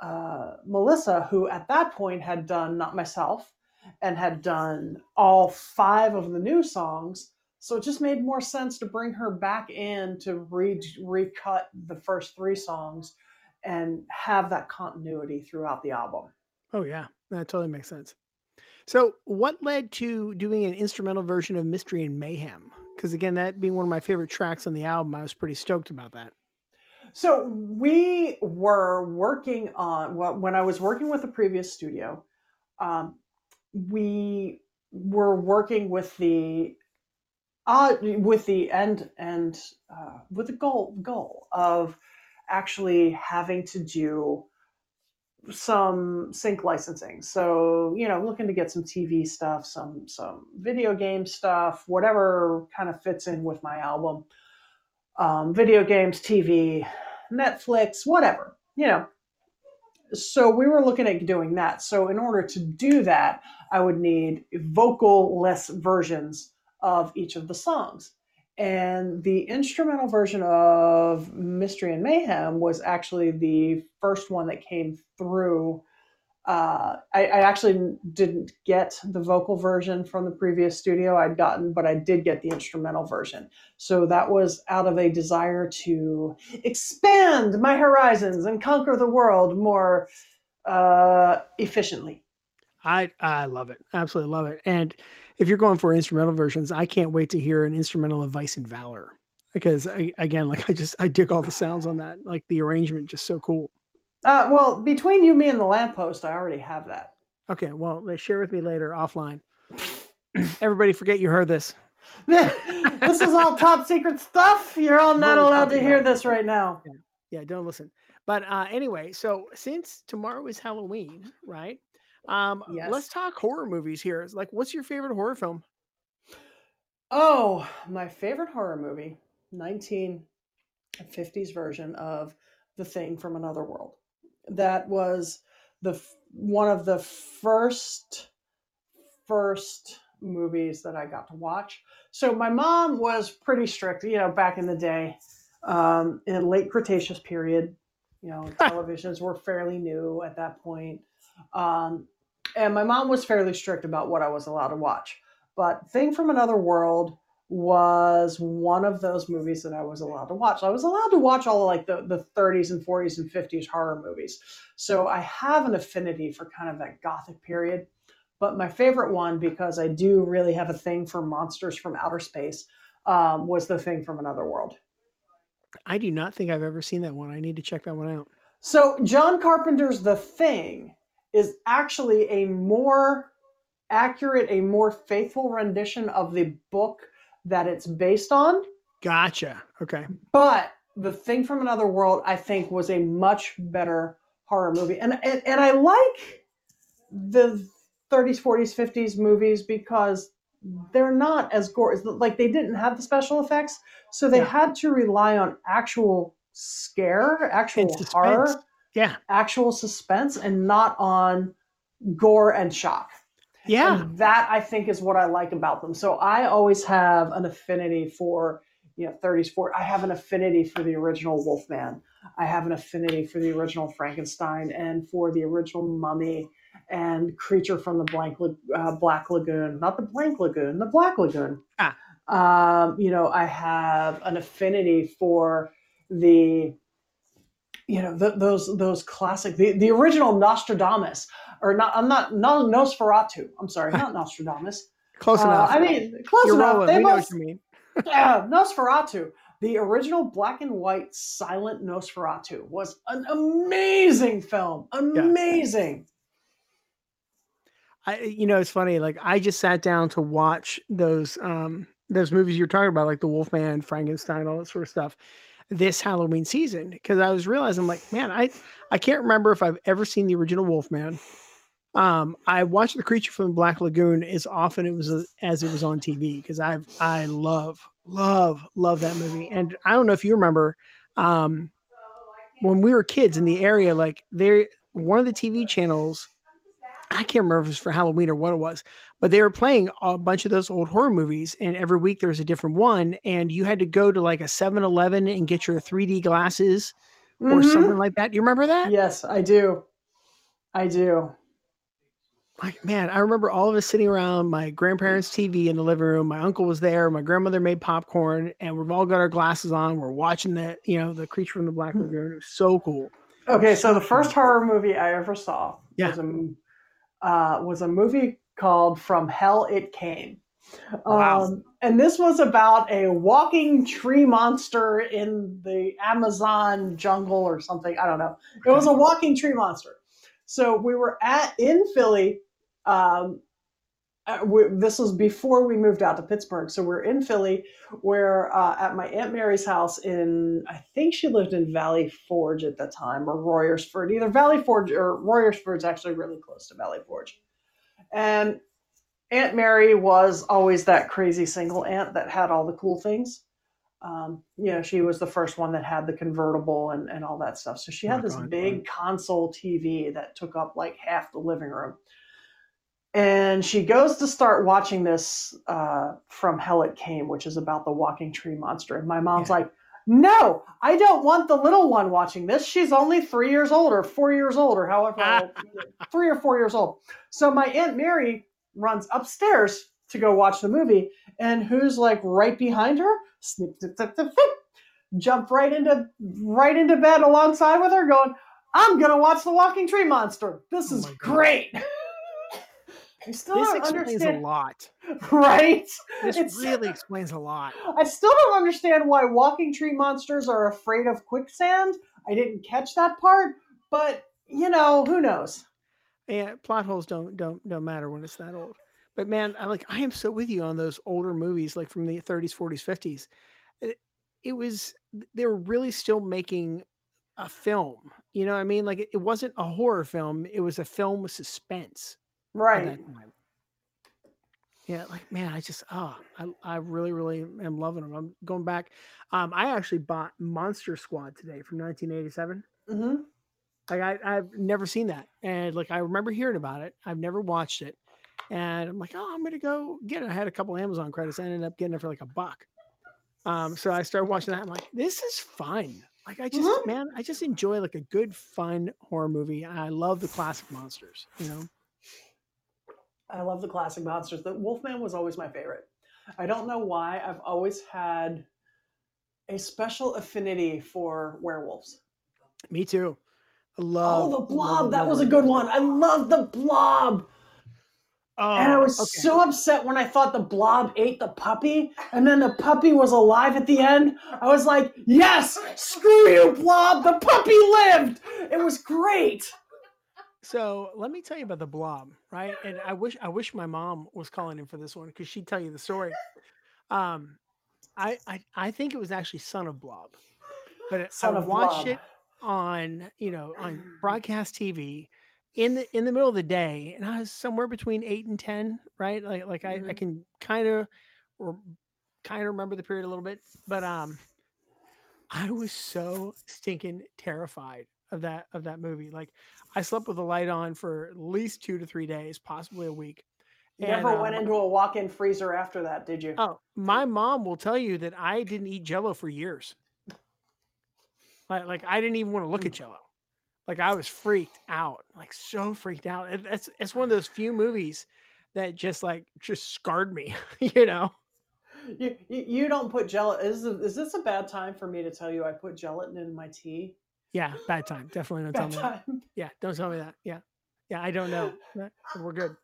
uh, Melissa, who at that point had done not myself and had done all five of the new songs. So it just made more sense to bring her back in to re- recut the first three songs and have that continuity throughout the album. Oh yeah, that totally makes sense. So, what led to doing an instrumental version of Mystery and Mayhem? Because again, that being one of my favorite tracks on the album, I was pretty stoked about that. So we were working on well, when I was working with the previous studio. Um, we were working with the uh, with the end and uh, with the goal goal of actually having to do some sync licensing. So, you know, looking to get some TV stuff, some some video game stuff, whatever kind of fits in with my album. Um, video games, TV, Netflix, whatever, you know. So we were looking at doing that. So in order to do that, I would need vocal-less versions of each of the songs. And the instrumental version of Mystery and Mayhem was actually the first one that came through. Uh, I, I, actually didn't get the vocal version from the previous studio I'd gotten, but I did get the instrumental version. So that was out of a desire to expand my horizons and conquer the world more uh, efficiently. I I love it, absolutely love it, and if you're going for instrumental versions, I can't wait to hear an instrumental of Vice and Valor because I, again, like I just I dig all the sounds on that. Like the arrangement, just so cool. Uh, well, between you, me, and the lamppost, I already have that. Okay, well, share with me later offline. Everybody, forget you heard this. this is all top secret stuff. You're all not allowed to hear this right now. Yeah, yeah don't listen. But uh, anyway, so since tomorrow is Halloween, right? Um, yes. let's talk horror movies here. Like, what's your favorite horror film? Oh, my favorite horror movie, 1950s version of The Thing from Another World. That was the one of the first first movies that I got to watch. So my mom was pretty strict, you know, back in the day, um, in late Cretaceous period. You know, televisions were fairly new at that point. Um, and my mom was fairly strict about what I was allowed to watch. But Thing from Another World was one of those movies that I was allowed to watch. I was allowed to watch all like the, the 30s and 40s and 50s horror movies. So I have an affinity for kind of that gothic period. But my favorite one, because I do really have a thing for monsters from outer space, um, was The Thing from Another World. I do not think I've ever seen that one. I need to check that one out. So John Carpenter's The Thing is actually a more accurate, a more faithful rendition of the book that it's based on. Gotcha. Okay. But the thing from another world, I think, was a much better horror movie, and and, and I like the 30s, 40s, 50s movies because they're not as gore Like they didn't have the special effects, so they yeah. had to rely on actual scare, actual horror yeah. actual suspense and not on gore and shock. Yeah. And that I think is what I like about them. So I always have an affinity for, you know, 30s, 40s. I have an affinity for the original Wolfman. I have an affinity for the original Frankenstein and for the original Mummy and Creature from the Blank uh, Black Lagoon. Not the Blank Lagoon, the Black Lagoon. Ah. Um, you know, I have an affinity for the you know those those classic the, the original Nostradamus or not I'm not no Nosferatu I'm sorry not Nostradamus. Close uh, enough. I mean close You're enough. rolling. they we both, know what you mean. Yeah Nosferatu the original black and white silent Nosferatu was an amazing film amazing. Yeah. I you know it's funny like I just sat down to watch those um those movies you're talking about like the Wolfman Frankenstein all that sort of stuff this Halloween season because I was realizing like, man, I I can't remember if I've ever seen the original Wolfman. Um, I watched the creature from the Black Lagoon as often it was as it was on TV because I I love love love that movie and I don't know if you remember um, when we were kids in the area like there one of the TV channels I can't remember if it was for Halloween or what it was, but they were playing a bunch of those old horror movies. And every week there was a different one. And you had to go to like a 7 Eleven and get your 3D glasses mm-hmm. or something like that. Do you remember that? Yes, I do. I do. like man, I remember all of us sitting around my grandparents' TV in the living room. My uncle was there. My grandmother made popcorn, and we've all got our glasses on. We're watching the you know the creature from the Black Hmm. Lagoon. It was so cool. Okay, so the first horror movie I ever saw Yeah. was a uh, was a movie called From Hell It Came. Wow. Um, and this was about a walking tree monster in the Amazon jungle or something. I don't know. It was a walking tree monster. So we were at in Philly. Um, uh, we, this was before we moved out to Pittsburgh. So we're in Philly, where uh, at my aunt Mary's house in I think she lived in Valley Forge at the time or Royersford. Either Valley Forge or Royersford's actually really close to Valley Forge. And Aunt Mary was always that crazy single aunt that had all the cool things. Um, you know, she was the first one that had the convertible and, and all that stuff. So she had this big console TV that took up like half the living room. And she goes to start watching this uh, from Hell It Came, which is about the walking tree monster. And my mom's Yeah. like, no, I don't want the little one watching this. She's only three years old or four years old or however, three or four years old. So my Aunt Mary runs upstairs to go watch the movie. And who's like right behind her? Snip, snip, snip, snip, snip. Jump right into right into bed alongside with her, going, I'm gonna watch the walking tree monster. This Oh is great. I still This don't explains a understand, lot. right? This It's- really explains a lot. I still don't understand why walking tree monsters are afraid of quicksand. I didn't catch that part, but you know, who knows? Yeah, plot holes don't don't don't matter when it's that old. But man, I like I am so with you on those older movies, like from the 30s, 40s, 50s. It, it was they were really still making a film. You know what I mean? Like it, it wasn't a horror film; it was a film with suspense Right. Yeah, like man, I just ah, I I really really am loving them. I'm going back. Um, I actually bought Monster Squad today from 1987. Mm-hmm. Like I, I've never seen that, and like I remember hearing about it. I've never watched it, and I'm like, oh, I'm gonna go get it. I had a couple Amazon credits. I ended up getting it for like a buck. Um, so I started watching that. I'm like, this is fun. Like I just, Mhm. man, I just enjoy like a good, fun horror movie. I love the classic monsters. You know, I love the classic monsters. The Wolfman was always my favorite. I don't know why. I've always had a special affinity for werewolves. me too. I oh, love. Oh, the blob. That was a good one. I love the blob. Oh, and I was okay. so upset when I thought the blob ate the puppy, and then the puppy was alive at the end. I was like, yes, screw you, blob. The puppy lived. It was great. So let me tell you about the blob, right? And I wish I wish my mom was calling in for this one because she'd tell you the story. Um, I, I I think it was actually Son of Blob, but Son I watched Blob. it on you know on broadcast TV in the in the middle of the day, and I was somewhere between eight and ten, right? Like like I, I Mhm. can kind of or kind of remember the period a little bit, but um, I was so stinking terrified of that of that movie. Like I slept with the light on for at least two to three days, possibly a week. You And, never went my- into a walk-in freezer after that, did you? Oh, my mom will tell you that I didn't eat Jello for years. Like, like I didn't even want to look at hmm. Jello. Like I was freaked out, like so freaked out. It- It's it's one of those few movies that just like just scarred me, you know. You, you, you don't put gelatin. Is, is this a bad time for me to tell you I put gelatin in my tea? Yeah, bad time. Definitely don't tell Bad me that. Yeah, don't tell me that. Yeah, yeah, I don't know. We're good.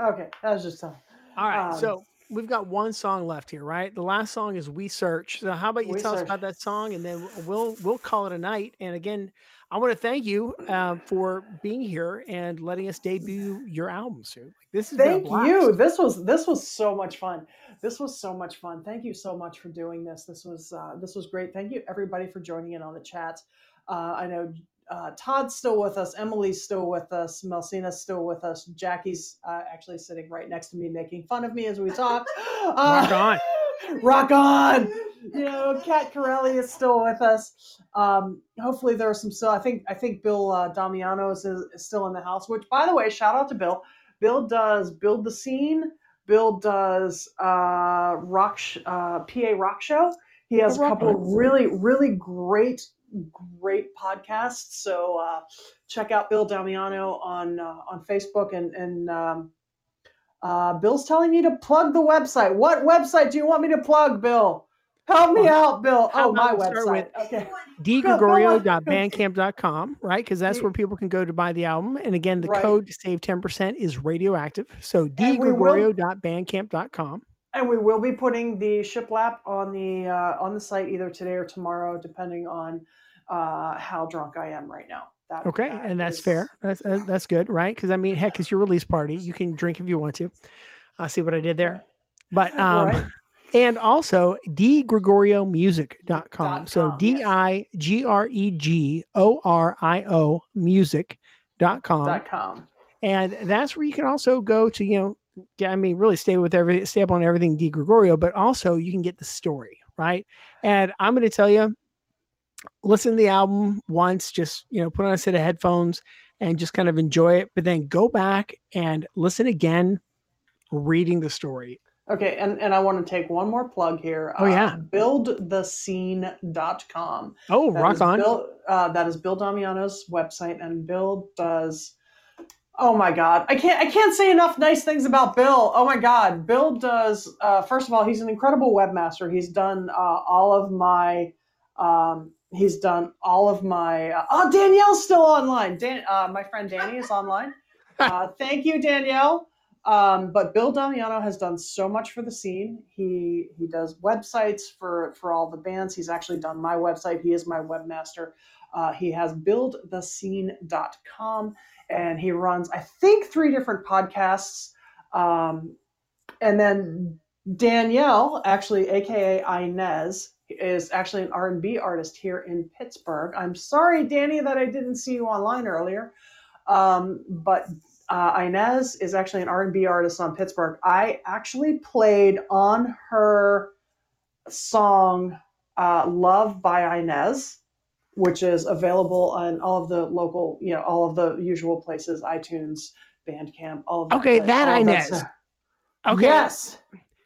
okay, that was just time. All right, Um, so we've got one song left here, right? The last song is "We Search." So how about you We tell us about that song, and then we'll we'll call it a night. And again, I want to thank you um, for being here and letting us debut your album, Sue. Like, this is Thank you. This was this was so much fun. This was so much fun. Thank you so much for doing this. This was uh, this was great. Thank you everybody for joining in on the chat. Uh, I know uh, Todd's still with us. Emily's still with us. Melcina's still with us. Jackie's uh, actually sitting right next to me, making fun of me as we talk. Rock Uh, on. Rock on. You know, Kat Corelli is still with us. Um, hopefully, there are some So I think I think Bill uh, Damiano is, is still in the house. Which, by the way, shout out to Bill. Bill does build the scene. Bill does uh, rock sh- uh, PA rock show. He has a couple of really, really great, great podcasts. So uh, check out Bill Damiano on uh, on Facebook and and um, uh, Bill's telling me to plug the website. What website do you want me to plug, Bill? Help me out, Bill. Oh, my website. Okay. digregorio.bandcamp.com, right? Because that's where people can go to buy the album. And again, the Right. code to save 10% is radioactive. So And digregorio.bandcamp.com. And we will be putting the shiplap on the uh, on the site either today or tomorrow, depending on uh, how drunk I am right now. That, Okay, that and that's is- fair. That's uh, that's good, right? Because I mean, heck, it's your release party. You can drink if you want to. I see what I did there. But um, Right. and also digregoriomusic.com. Dot So D. I G R E G O R I O music.com. dot com. and that's where you can also go to you know get- i mean really stay with every stay up on everything di gregorio but also you can get the story right and i'm going to tell you listen to the album once just you know put on a set of headphones and just kind of enjoy it but then go back and listen again reading the story Okay, and, and I want to take one more plug here. Oh, yeah. buildthescene.com. oh That rock on Bill, uh, that is Bill Damiano's website, and Bill does. Oh my God, I can't I can't say enough nice things about Bill. Oh my God, Bill does. Uh, first of all, he's an incredible webmaster. He's done uh, all of my. Um, he's done all of my. Uh, oh, Danielle's still online. Dan, uh, my friend Danny is online. Uh, thank you, Danielle. Um, but Bill Damiano has done so much for the scene. He he does websites for for all the bands. He's actually done my website. He is my webmaster. Uh, he has buildthescene.com and he runs I think three different podcasts. Um, and then Danielle, actually AKA Inez, is actually an R&B artist here in Pittsburgh. I'm sorry, Danny, that I didn't see you online earlier. Um, but uh, Inez is actually an R&B artist on Pittsburgh. I actually played on her song uh, "Love" by Inez, which is available on all of the local, you know, all of the usual places, iTunes, Bandcamp, all of that. Okay, that Inez. stuff. okay Yes,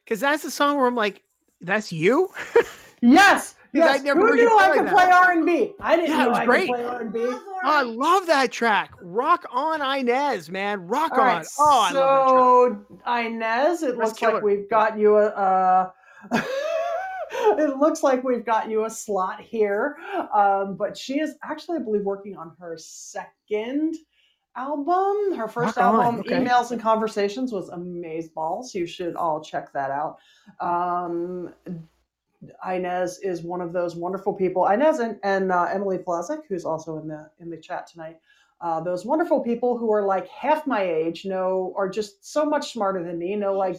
because that's the song where i'm like that's you yes, Because I never Who heard knew I play could that. play R&B? I didn't Yeah, it know was I great. could play R&B. Oh, love that track. Rock on Inez, man. Rock All on. right, oh, I love that track. so Inez, it Let's looks kill like we've got you a. Uh, it looks like we've got you a slot here, um, but she is actually, I believe, working on her second album. Her first Rock album, okay. Emails and Conversations, was amazing. Amazeballs. You should all check that out. Um, Inez is one of those wonderful people. Inez and, and uh, Emily Plazik, who's also in the in the chat tonight. Uh, those wonderful people who are like half my age, know are just so much smarter than me. Know like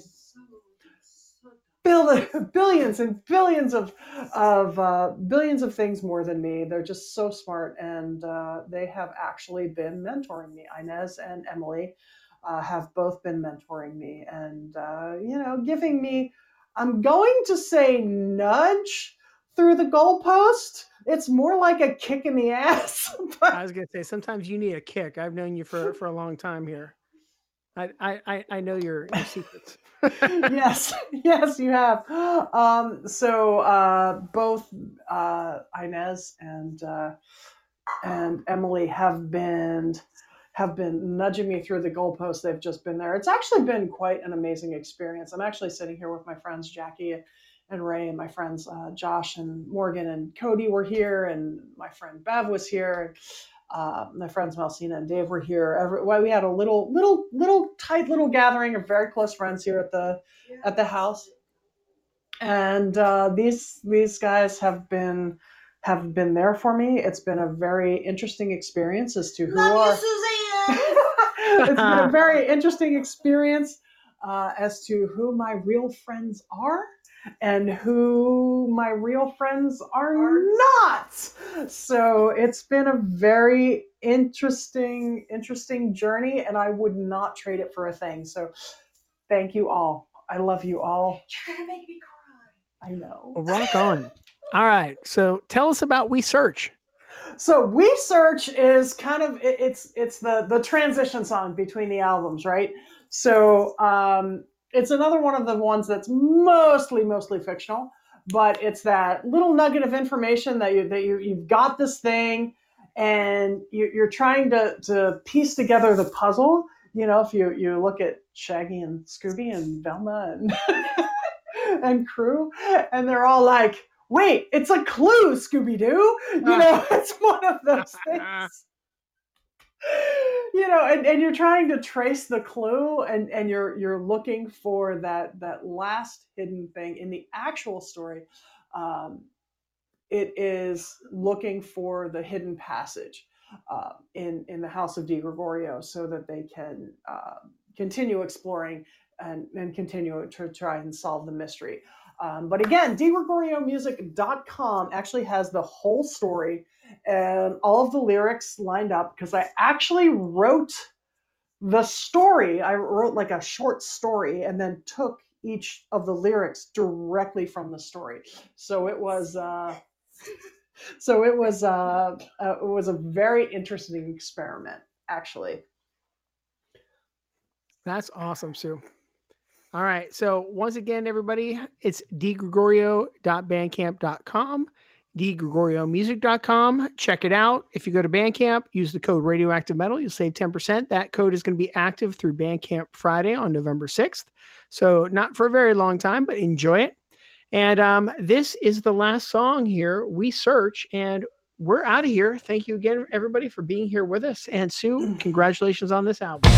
bill- billions and billions of of uh, billions of things more than me. They're just so smart, and uh, they have actually been mentoring me. Inez and Emily uh, have both been mentoring me, and uh, you know, giving me. I'm going to say nudge through the goalpost. It's more like a kick in the ass. but- I was gonna say sometimes you need a kick. I've known you for for a long time here. I I I- I know your, your secrets. yes, yes, you have. Um, so uh, both uh, Inez and uh, and Emily have been have been nudging me through the goalposts. They've just been there. It's actually been quite an amazing experience. I'm actually sitting here with my friends Jackie and Ray, and my friends uh, Josh and Morgan and Cody were here, and my friend Bev was here. Uh, my friends Malcina and Dave were here. Every, well, we had a little, little, little tight little gathering of very close friends here at the at the house, and uh, these these guys have been have been there for me. It's been a very interesting experience as to who are. It's been a very interesting experience uh, as to who my real friends are and who my real friends are not. So it's been a very interesting, interesting journey, and I would not trade it for a thing. So thank you all. I love you all. You're gonna make me cry. I know. Rock on. All right. So tell us about We Search. So We Search is kind of it- it's it's the the transition song between the albums, right? So um, it's another one of the ones that's mostly mostly fictional, but it's that little nugget of information that you that you you've got this thing, and you, you're trying to to piece together the puzzle. You know, if you you look at Shaggy and Scooby and Velma and and crew, and they're all like, "Wait, it's a clue, Scooby Doo." You know, it's one of those things. You know and, and you're trying to trace the clue and and you're you're looking for that that last hidden thing in the actual story. Um, it is looking for the hidden passage uh, in in the house of Di Gregorio so that they can uh, continue exploring and, and continue to try and solve the mystery um, but again digregoriomusic.com actually has the whole story and all of the lyrics lined up because I actually wrote the story. I wrote like a short story and then took each of the lyrics directly from the story. So it was uh, so it was uh, uh, it was a very interesting experiment actually. That's awesome, Sue. All right. So once again, everybody, it's digregorio.bandcamp.com digregoriomusic.com. Check it out. If you go to Bandcamp, use the code Radioactive Metal. You'll save 10%. That code is going to be active through Bandcamp Friday on November 6th. So, not for a very long time, but enjoy it. And um, this is the last song here. We search and we're out of here. Thank you again, everybody, for being here with us. And Sue, congratulations on this album.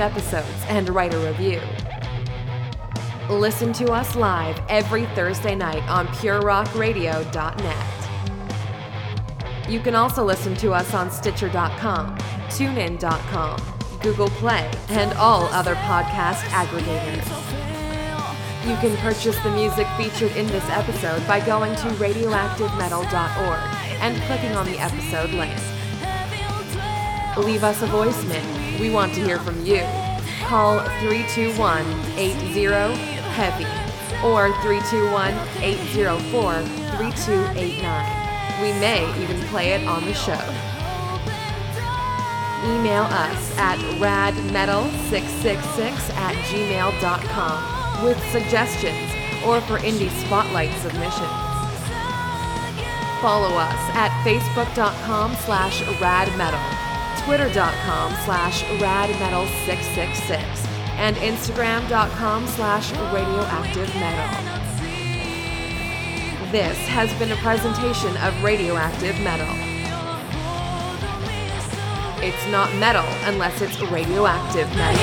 Episodes and write a review. Listen to us live every Thursday night on purerockradio.net. You can also listen to us on Stitcher.com, TuneIn.com, Google Play, and all other podcast aggregators. You can purchase the music featured in this episode by going to radioactivemetal.org and clicking on the episode link. Leave us a voicemail. We want to hear from you. Call 321 80 HEAVY or 321 804 3289. We may even play it on the show. Email us at radmetal666 at gmail.com with suggestions or for indie spotlight submissions. Follow us at facebook.com slash radmetal twitter.com slash radmetal666, and instagram.com slash radioactivemetal. This has been a presentation of Radioactive Metal. It's not metal unless it's radioactive metal.